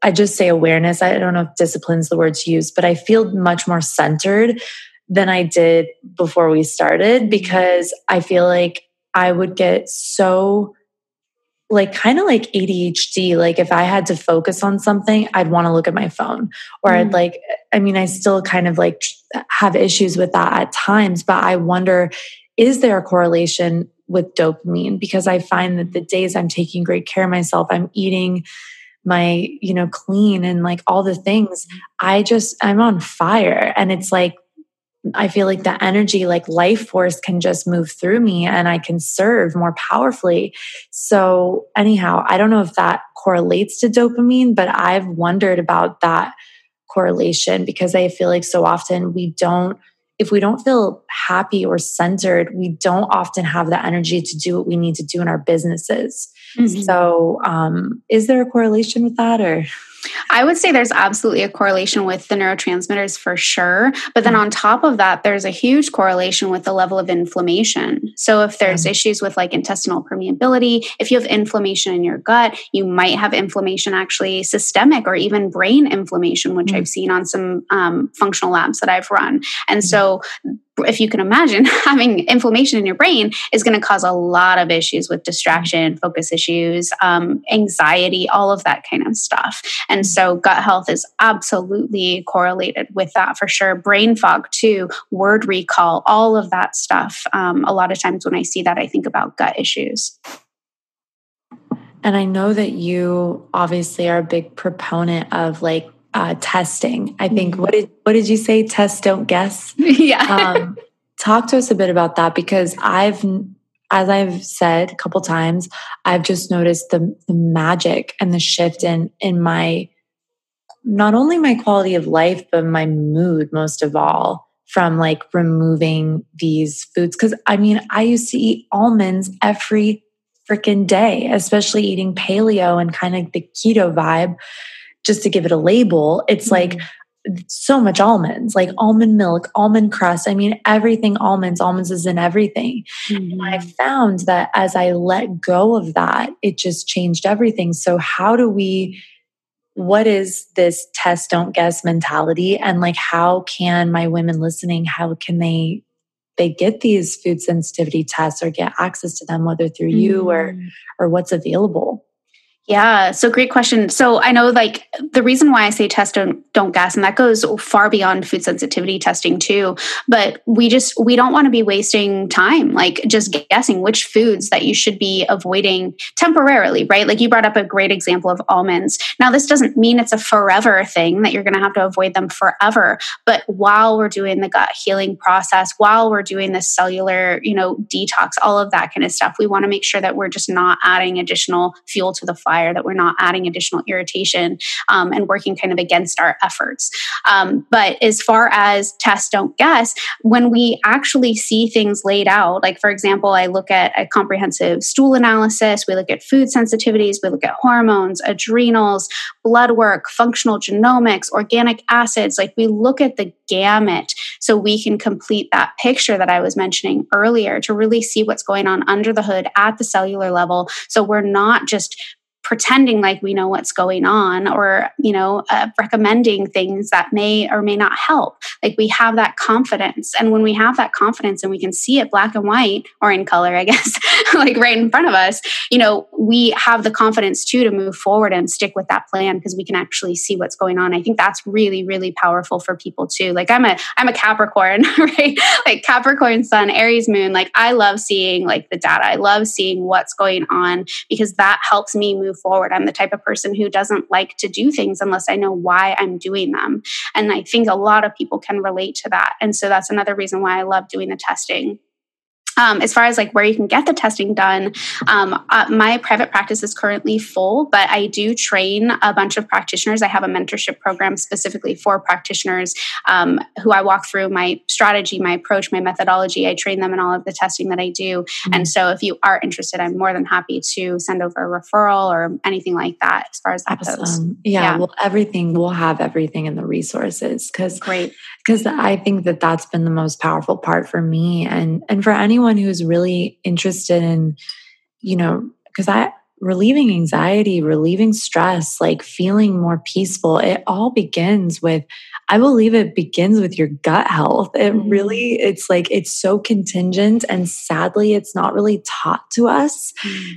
I just say awareness. I don't know if discipline's the word to use, but I feel much more centered than I did before we started because I feel like I would get so like kind of like ADHD. Like if I had to focus on something, I'd want to look at my phone or mm. I'd like, I mean, I still kind of like have issues with that at times, but I wonder, is there a correlation with dopamine? Because I find that the days I'm taking great care of myself, I'm eating my, you know, clean and like all the things, I just, I'm on fire. And it's like, I feel like the energy, like life force, can just move through me and I can serve more powerfully. So, anyhow, I don't know if that correlates to dopamine, but I've wondered about that correlation because I feel like so often we don't, if we don't feel happy or centered, we don't often have the energy to do what we need to do in our businesses. Mm-hmm. So, um, is there a correlation with that or? I would say there's absolutely a correlation with the neurotransmitters for sure. But then mm-hmm. on top of that, there's a huge correlation with the level of inflammation. So if there's mm-hmm. issues with like intestinal permeability, if you have inflammation in your gut, you might have inflammation actually systemic or even brain inflammation, which mm-hmm. I've seen on some um, functional labs that I've run. And mm-hmm. so if you can imagine, having inflammation in your brain is going to cause a lot of issues with distraction, focus issues, um, anxiety, all of that kind of stuff. And so, gut health is absolutely correlated with that for sure. Brain fog, too, word recall, all of that stuff. Um, a lot of times when I see that, I think about gut issues. And I know that you obviously are a big proponent of like uh, testing. I think mm-hmm. what did what did you say? Test, don't guess. yeah. Um, talk to us a bit about that because I've, as I've said a couple times, I've just noticed the the magic and the shift in in my not only my quality of life but my mood most of all from like removing these foods because I mean I used to eat almonds every freaking day, especially eating paleo and kind of the keto vibe just to give it a label, it's mm-hmm. like so much almonds, like almond milk, almond crust. I mean, everything almonds, almonds is in everything. Mm-hmm. I found that as I let go of that, it just changed everything. So, how do we, what is this test, don't guess mentality? And like, how can my women listening, how can they? They get these food sensitivity tests or get access to them, whether through mm-hmm. you or mm. or what's available. Yeah, so great question. So I know like the reason why I say test don't don't guess and that goes far beyond food sensitivity testing too, but we just we don't want to be wasting time like just guessing which foods that you should be avoiding temporarily, right? Like you brought up a great example of almonds. Now this doesn't mean it's a forever thing that you're going to have to avoid them forever, but while we're doing the gut healing process, while we're doing the cellular, you know, detox, all of that kind of stuff, we want to make sure that we're just not adding additional fuel to the fire that we're not adding additional irritation um, and working kind of against our efforts. Um, but as far as test, don't guess, when we actually see things laid out, like for example, I look at a comprehensive stool analysis, we look at food sensitivities, we look at hormones, adrenals, blood work, functional genomics, organic acids, like we look at the gamut so we can complete that picture that I was mentioning earlier to really see what's going on under the hood at the cellular level. So we're not just pretending like we know what's going on or you know uh, recommending things that may or may not help. Like we have that confidence. And when we have that confidence and we can see it black and white or in color i guess like right in front of us you know we have the confidence too to move forward and stick with that plan because we can actually see what's going on. I think that's really really powerful for people too. Like i'm a i'm a capricorn right? Like capricorn sun aries moon like i love seeing like the data. I love seeing what's going on because that helps me move forward. I'm the type of person who doesn't like to do things unless I know why I'm doing them. And I think a lot of people can relate to that. And so that's another reason why I love doing the testing. Um, as far as like where you can get the testing done, um, uh, my private practice is currently full, but I do train a bunch of practitioners. I have a mentorship program specifically for practitioners um, who I walk through my strategy, my approach, my methodology. I train them in all of the testing that I do. Mm-hmm. And so if you are interested, I'm more than happy to send over a referral or anything like that as far as that awesome. goes. Yeah, yeah, well, everything, we'll have everything in the resources because great. Because I think that that's been the most powerful part for me and and for anyone who's really interested in, you know, because I, relieving anxiety, relieving stress, like feeling more peaceful, it all begins with, I believe it begins with your gut health. It mm-hmm. really, it's like, it's so contingent. And sadly, it's not really taught to us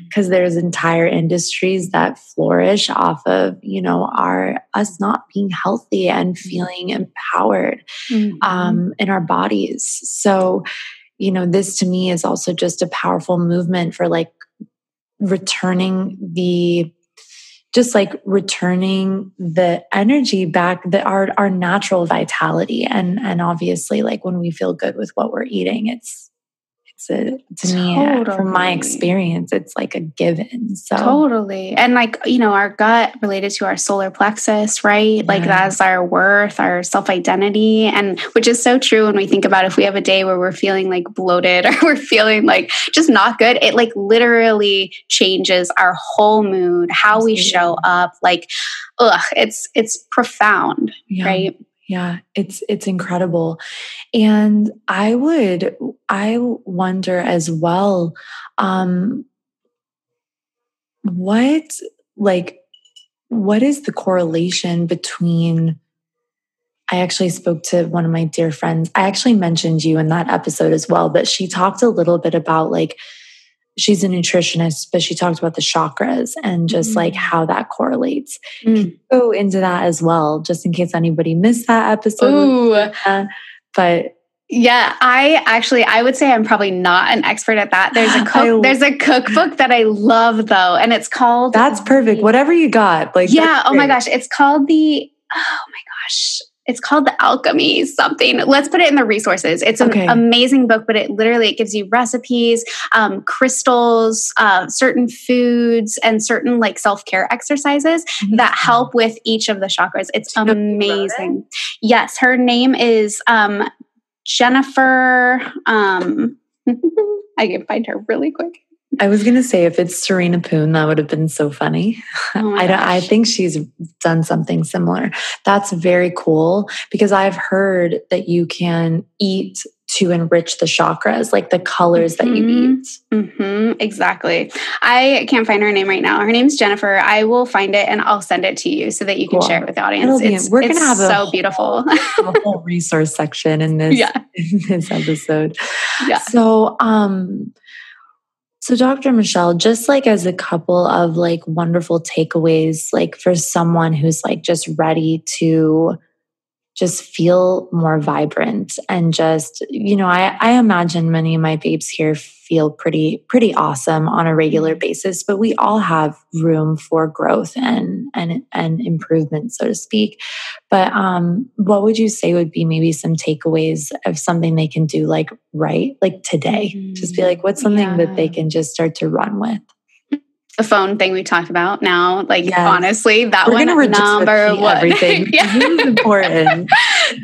because mm-hmm. there's entire industries that flourish off of, you know, our, us not being healthy and mm-hmm. feeling empowered mm-hmm. um, in our bodies. So, you know, this to me is also just a powerful movement for like returning the just like returning the energy back that our our natural vitality. And and obviously like when we feel good with what we're eating it's to, to totally. me from my experience it's like a given so totally and like you know our gut related to our solar plexus right yeah. like that's our worth our self-identity and which is so true when we think about if we have a day where we're feeling like bloated or we're feeling like just not good it like literally changes our whole mood how Absolutely. we show up like ugh it's it's profound yeah. right yeah it's it's incredible and i would i wonder as well um what like what is the correlation between I actually spoke to one of my dear friends. I actually mentioned you in that episode as well, but she talked a little bit about like she's a nutritionist, but she talked about the chakras and just mm. like how that correlates. Mm. Go into that as well, just in case anybody missed that episode. But yeah, I actually I would say I'm probably not an expert at that. There's a cook, there's a cookbook that I love though, and it's called That's perfect. Whatever you got. Like Yeah, oh my gosh. It's called the oh my gosh it's called the alchemy something. Let's put it in the resources. It's an okay. amazing book but it literally it gives you recipes um, crystals uh, certain foods and certain like self-care exercises mm-hmm. that help with each of the chakras. It's amazing. Yes her name is um, jennifer um, i can find her really quick I was gonna say if it's Serena Poon, that would have been so funny. Oh I, I think she's done something similar. That's very cool because I've heard that you can eat to enrich the chakras, like the colors mm-hmm. that you mm-hmm. eat. Mm-hmm. Exactly. I can't find her name right now. Her name's Jennifer. I will find it and I'll send it to you so that you can cool. share it with the audience. Be, it's, we're going to have so beautiful. a whole resource section in this, yeah. in this episode. Yeah. So, um, so, Dr. Michelle, just like as a couple of like wonderful takeaways, like for someone who's like just ready to just feel more vibrant and just you know I, I imagine many of my babes here feel pretty pretty awesome on a regular mm-hmm. basis but we all have room for growth and and and improvement so to speak but um what would you say would be maybe some takeaways of something they can do like right like today mm-hmm. just be like what's something yeah. that they can just start to run with the phone thing we talked about now. Like yes. honestly, that We're one number one. Everything. yeah. This is important.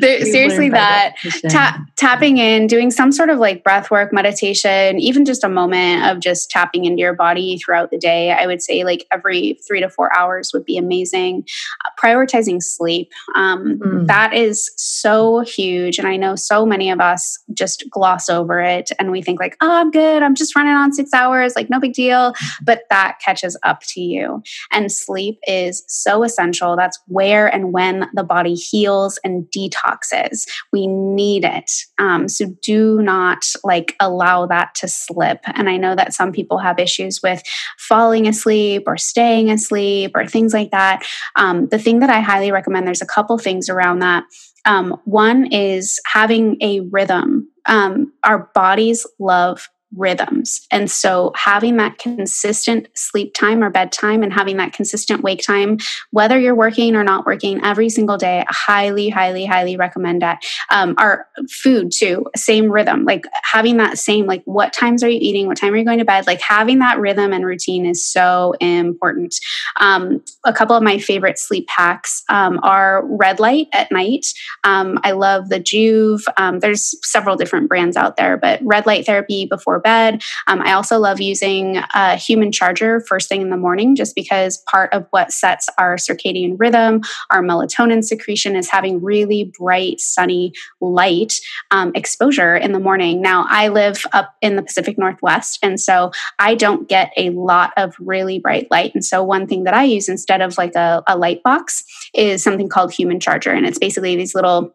seriously, that ta- tapping in, doing some sort of like breath work, meditation, even just a moment of just tapping into your body throughout the day. I would say like every three to four hours would be amazing. Uh, prioritizing sleep. Um, mm. That is so huge. And I know so many of us just gloss over it and we think like, oh, I'm good. I'm just running on six hours. Like no big deal. But that catches up to you. And sleep is so essential. That's where and when the body heals and detoxes. We need it. Um, so do not like allow that to slip. And I know that some people have issues with falling asleep or staying asleep or things like that. Um, the thing that I highly recommend, there's a couple things around that. Um, one is having a rhythm. Um, our bodies love rhythms. And so having that consistent sleep time or bedtime and having that consistent wake time, whether you're working or not working every single day, I highly, highly, highly recommend that. Um, our food too, same rhythm, like having that same, like what times are you eating? What time are you going to bed? Like having that rhythm and routine is so important. Um, a couple of my favorite sleep hacks um, are red light at night. Um, I love the Joovv. Um, there's several different brands out there, but red light therapy before bed. Um, I also love using a human charger first thing in the morning, just because part of what sets our circadian rhythm, our melatonin secretion, is having really bright, sunny light um, exposure in the morning. Now, I live up in the Pacific Northwest, and so I don't get a lot of really bright light. And so, one thing that I use instead of like a, a light box is something called human charger, and it's basically these little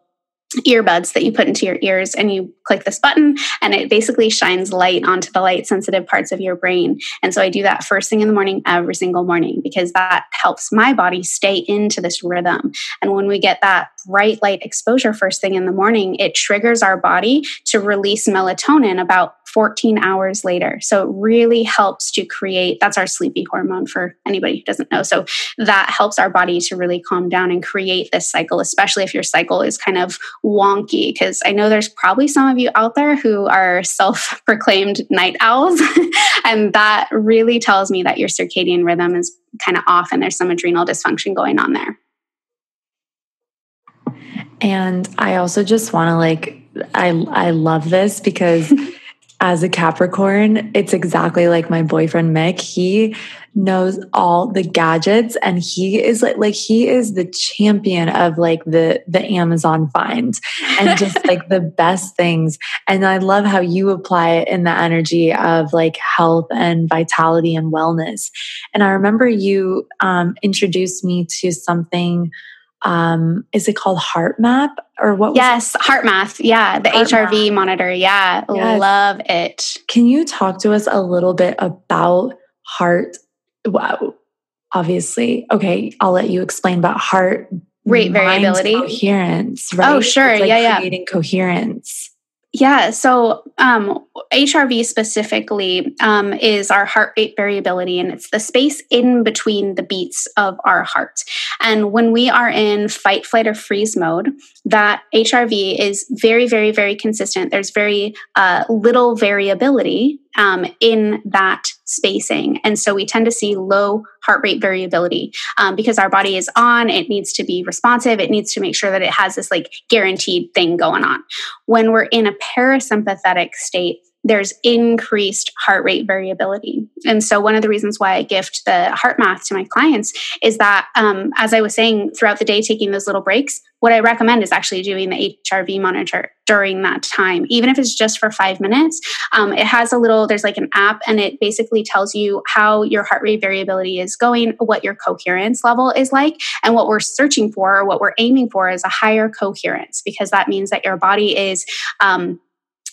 earbuds that you put into your ears and you click this button and it basically shines light onto the light sensitive parts of your brain. And so i do that first thing in the morning every single morning because that helps my body stay into this rhythm. And when we get that bright light exposure first thing in the morning it triggers our body to release melatonin about 14 hours later. So it really helps to create that's our sleepy hormone for anybody who doesn't know. So that helps our body to really calm down and create this cycle, especially if your cycle is kind of wonky. Because I know there's probably some of you out there who are self proclaimed night owls. and that really tells me that your circadian rhythm is kind of off and there's some adrenal dysfunction going on there. And I also just want to like I I love this because as a Capricorn, it's exactly like my boyfriend Mick. He knows all the gadgets and he is like like he is the champion of like the the Amazon find and just like the best things. And I love how you apply it in the energy of like health and vitality and wellness. And I remember you um, introduced me to something um is it called heart map or what yes Heart Math. yeah the heart hrv map. monitor. Yeah yes. love it. Can you talk to us a little bit about heart? Wow obviously. Okay i'll let you explain about heart rate variability. coherence right? Oh sure. like yeah creating yeah coherence yeah, so um, HRV specifically um, is our heart rate variability, and it's the space in between the beats of our heart. And when we are in fight, flight, or freeze mode, that HRV is very, very, very consistent. There's very uh, little variability um, in that spacing. And so we tend to see low heart rate variability um, because our body is on, it needs to be responsive, it needs to make sure that it has this like guaranteed thing going on. When we're in a parasympathetic state, there's increased heart rate variability. And so, one of the reasons why I gift the heart math to my clients is that, um, as I was saying throughout the day, taking those little breaks, what I recommend is actually doing the HRV monitor during that time, even if it's just for five minutes. Um, it has a little, there's like an app, and it basically tells you how your heart rate variability is going, what your coherence level is like. And what we're searching for, or what we're aiming for, is a higher coherence, because that means that your body is. Um,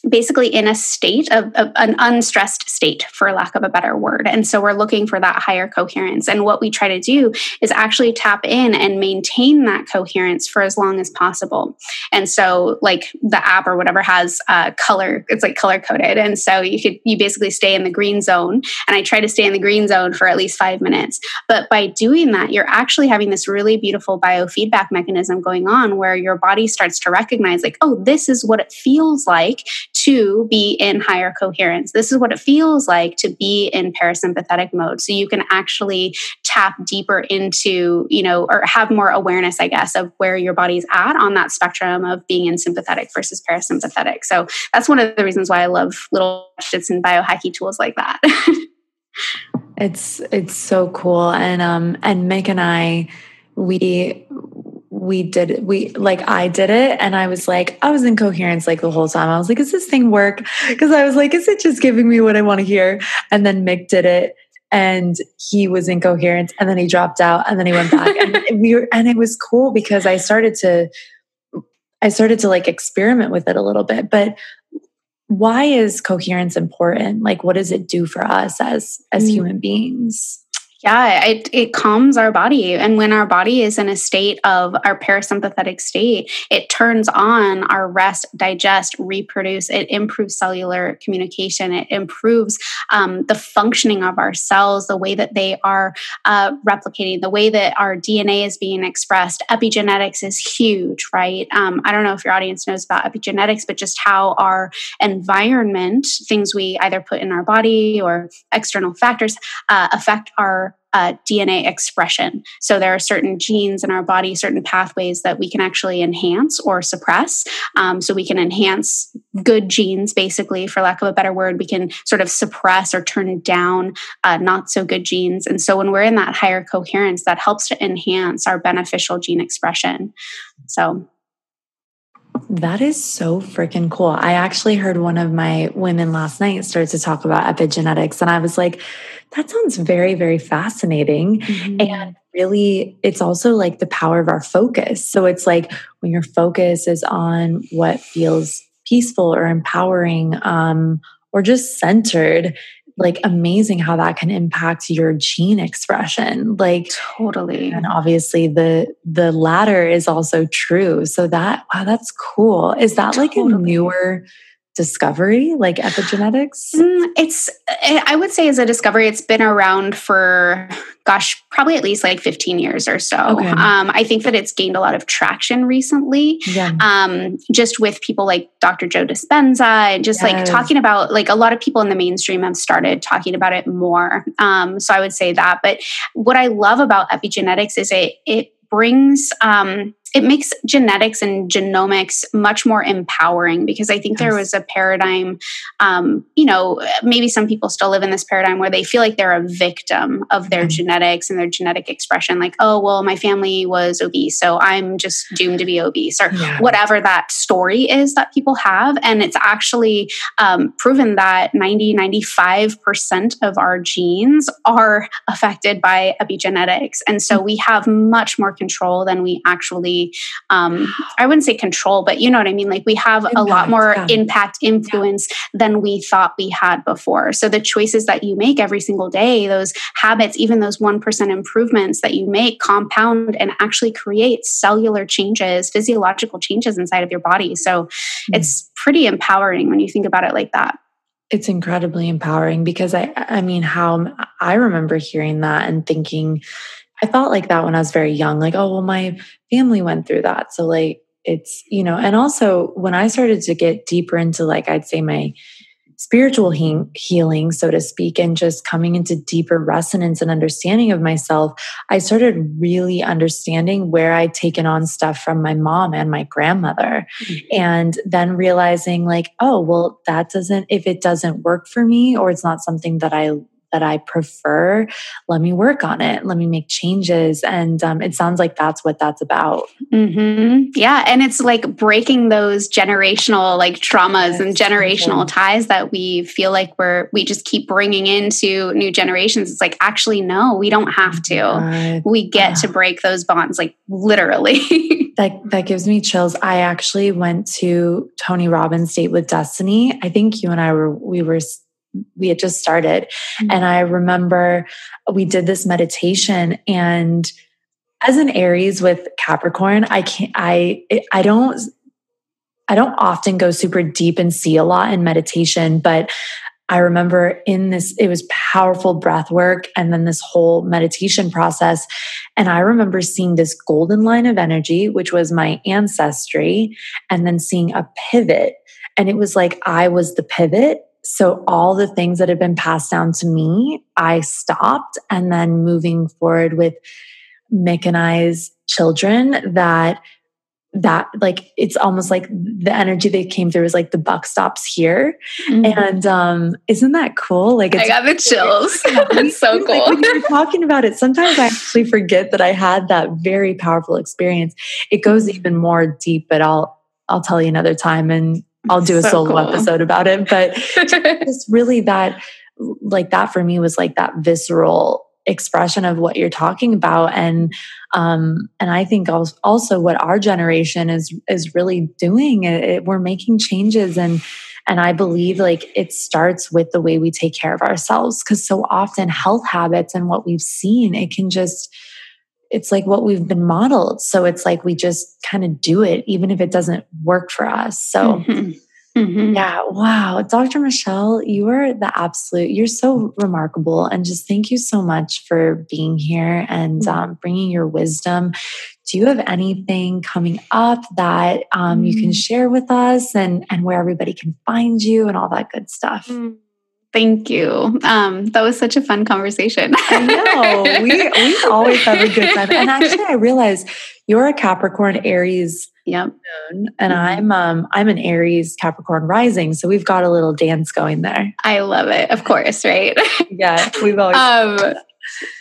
basically in a state of, of, an unstressed state for lack of a better word. And so we're looking for that higher coherence. And what we try to do is actually tap in and maintain that coherence for as long as possible. And so like the app or whatever has uh, color it's like color coded. And so you could you basically stay in the green zone. And i try to stay in the green zone for at least five minutes. But by doing that you're actually having this really beautiful biofeedback mechanism going on where your body starts to recognize like oh this is what it feels like to be in higher coherence. This is what it feels like to be in parasympathetic mode. So you can actually tap deeper into, you know, or have more awareness, I guess, of where your body's at on that spectrum of being in sympathetic versus parasympathetic. So that's one of the reasons why I love little shits and biohacky tools like that. it's it's so cool. And um and Mick and I we we did it. We like I did it and I was like, I was in coherence like the whole time. I was like, is this thing work? Because I was like, is it just giving me what I want to hear? And then Mick did it and he was incoherent and then he dropped out and then he went back. and we were and it was cool because I started to I started to like experiment with it a little bit. But why is coherence important? Like what does it do for us as as mm. human beings? Yeah, it, it calms our body. And when our body is in a state of our parasympathetic state, it turns on our rest, digest, reproduce. It improves cellular communication. It improves um, the functioning of our cells, the way that they are uh, replicating, the way that our DNA is being expressed. Epigenetics is huge, right? Um, I don't know if your audience knows about epigenetics, but just how our environment, things we either put in our body or external factors, uh, affect our uh, DNA expression. So there are certain genes in our body, certain pathways that we can actually enhance or suppress. Um, so we can enhance good genes, basically, for lack of a better word. We can sort of suppress or turn down uh, not so good genes. And so when we're in that higher coherence, that helps to enhance our beneficial gene expression. So that is so freaking cool. I actually heard one of my women last night start to talk about epigenetics, and I was like, that sounds very, very fascinating. Mm-hmm. And really, it's also like the power of our focus. So it's like when your focus is on what feels peaceful or empowering um, or just centered, like amazing how that can impact your gene expression like totally. and obviously the the latter is also true. So that wow that's cool. Is that totally. like a newer discovery like epigenetics mm, it's eh, i would say as a discovery it's been around for gosh probably at least like 15 years or so okay. um, i think that it's gained a lot of traction recently yeah. um, just with people like dr joe dispenza and just yes. like talking about like a lot of people in the mainstream have started talking about it more um, so i would say that but what i love about epigenetics is it it brings um, it makes genetics and genomics much more empowering because I think yes. there was a paradigm, um, you know, maybe some people still live in this paradigm where they feel like they're a victim of their mm-hmm. genetics and their genetic expression. Like, oh, well, my family was obese, so I'm just doomed to be obese, or yeah. whatever that story is that people have. And it's actually um, proven that 90, 95% of our genes are affected by epigenetics. And so mm-hmm. we have much more control than we actually um, I wouldn't say control, but you know what I mean? Like we have impact, a lot more yeah. impact, influence yeah. than we thought we had before. So the choices that you make every single day, those habits, even those 1% improvements that you make compound and actually create cellular changes, physiological changes inside of your body. So mm-hmm. it's pretty empowering when you think about it like that it's incredibly empowering because i i mean how i remember hearing that and thinking I felt like that when I was very young, like, oh, well, my family went through that. So, like, it's, you know, and also when I started to get deeper into, like, I'd say my spiritual he- healing, so to speak, and just coming into deeper resonance and understanding of myself, I started really understanding where I'd taken on stuff from my mom and my grandmother. Mm-hmm. And then realizing, like, oh, well, that doesn't, if it doesn't work for me or it's not something that I that I prefer, let me work on it. Let me make changes. And um, it sounds like that's what that's about. Mm-hmm. Yeah. And it's like breaking those generational like traumas yes, and generational ties that we feel like we're, we just keep bringing into new generations. It's like, actually, no, we don't have to. God. We get to break those bonds, like literally. that that gives me chills. I actually went to Tony Robbins' Date with Destiny. I think you and I were we were we had just started. Mm-hmm. And I remember we did this meditation and as an Aries with Capricorn, I can't, I, I don't, I don't often go super deep and see a lot in meditation, but I remember in this, it was powerful breath work and then this whole meditation process. And I remember seeing this golden line of energy, which was my ancestry, and then seeing a pivot. And it was like I was the pivot so all the things that had been passed down to me, I stopped and then moving forward with Mick and I's children that that like it's almost like the energy that came through is like the buck stops here. Mm-hmm. and um isn't that cool? Like i got the chills. It's so cool like, when you're talking about it sometimes i actually forget that i had that very powerful experience. It goes mm-hmm. even more deep but i'll i'll tell you another time. And I'll do a so solo cool. episode about it. But it's really that, like that for me was like that visceral expression of what you're talking about and um and i think also what our generation is is really doing it, it, we're making changes and and i believe like it starts with the way we take care of ourselves because so often health habits and what we've seen it can just it's like what we've been modeled. So it's like we just kind of do it, even if it doesn't work for us. So, mm-hmm. Mm-hmm. yeah, wow. Dr. Michelle, you are the absolute, you're so remarkable. And just thank you so much for being here and mm-hmm. um, bringing your wisdom. Do you have anything coming up that um, you can mm. share with us and, and where everybody can find you and all that good stuff? Mm. Thank you. Um, that was such a fun conversation. I know. We we always have a good time. And actually I realized you're a Capricorn Aries Yep. And mm-hmm. I'm um I'm an Aries Capricorn rising, so we've got a little dance going there. I love it. Of course, right? yeah, we've always um,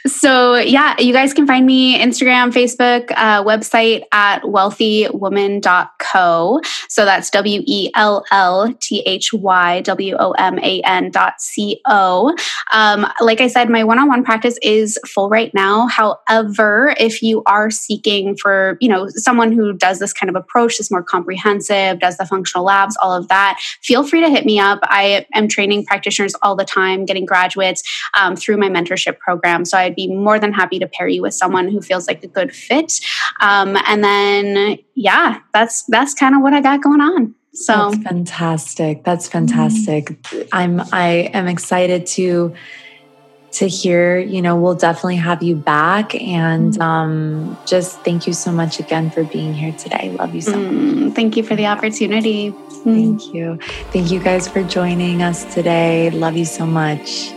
so yeah, you guys can find me Instagram, Facebook, uh, website at wellthywoman.co. So that's W E L L T H Y W O M A N dot C O. Um, like I said, my one-on-one practice is full right now. However, if you are seeking for, you know, someone who does this kind of approach, is more comprehensive, does the functional labs, all of that, feel free to hit me up. I am training practitioners all the time, getting graduates um, through my mentorship program. So I'd be more than happy to pair you with someone who feels like a good fit. Um, and then, yeah, that's that's kind of what I got going on. So That's fantastic. That's fantastic. Mm-hmm. I'm I am excited to to hear, you know, we'll definitely have you back. And mm-hmm. um, just thank you so much again for being here today. Love you so mm, much. Thank you for the opportunity. Thank mm. you. Thank you guys for joining us today. Love you so much.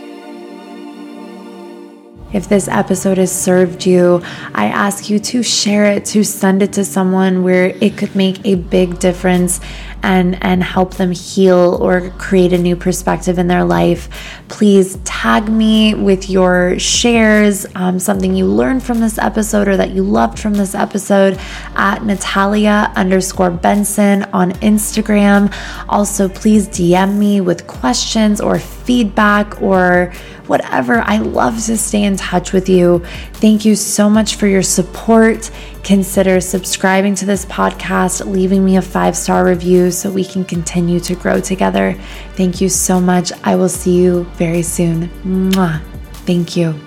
If this episode has served you, I ask you to share it, to send it to someone where it could make a big difference and, and help them heal or create a new perspective in their life. Please tag me with your shares, um, something you learned from this episode or that you loved from this episode at Natalia underscore Benson on Instagram. Also, please DM me with questions or feedback or whatever. I love to stay in touch with you. Thank you so much for your support. Consider subscribing to this podcast, leaving me a five star review so we can continue to grow together. Thank you so much. I will see you very soon. Mwah. Thank you.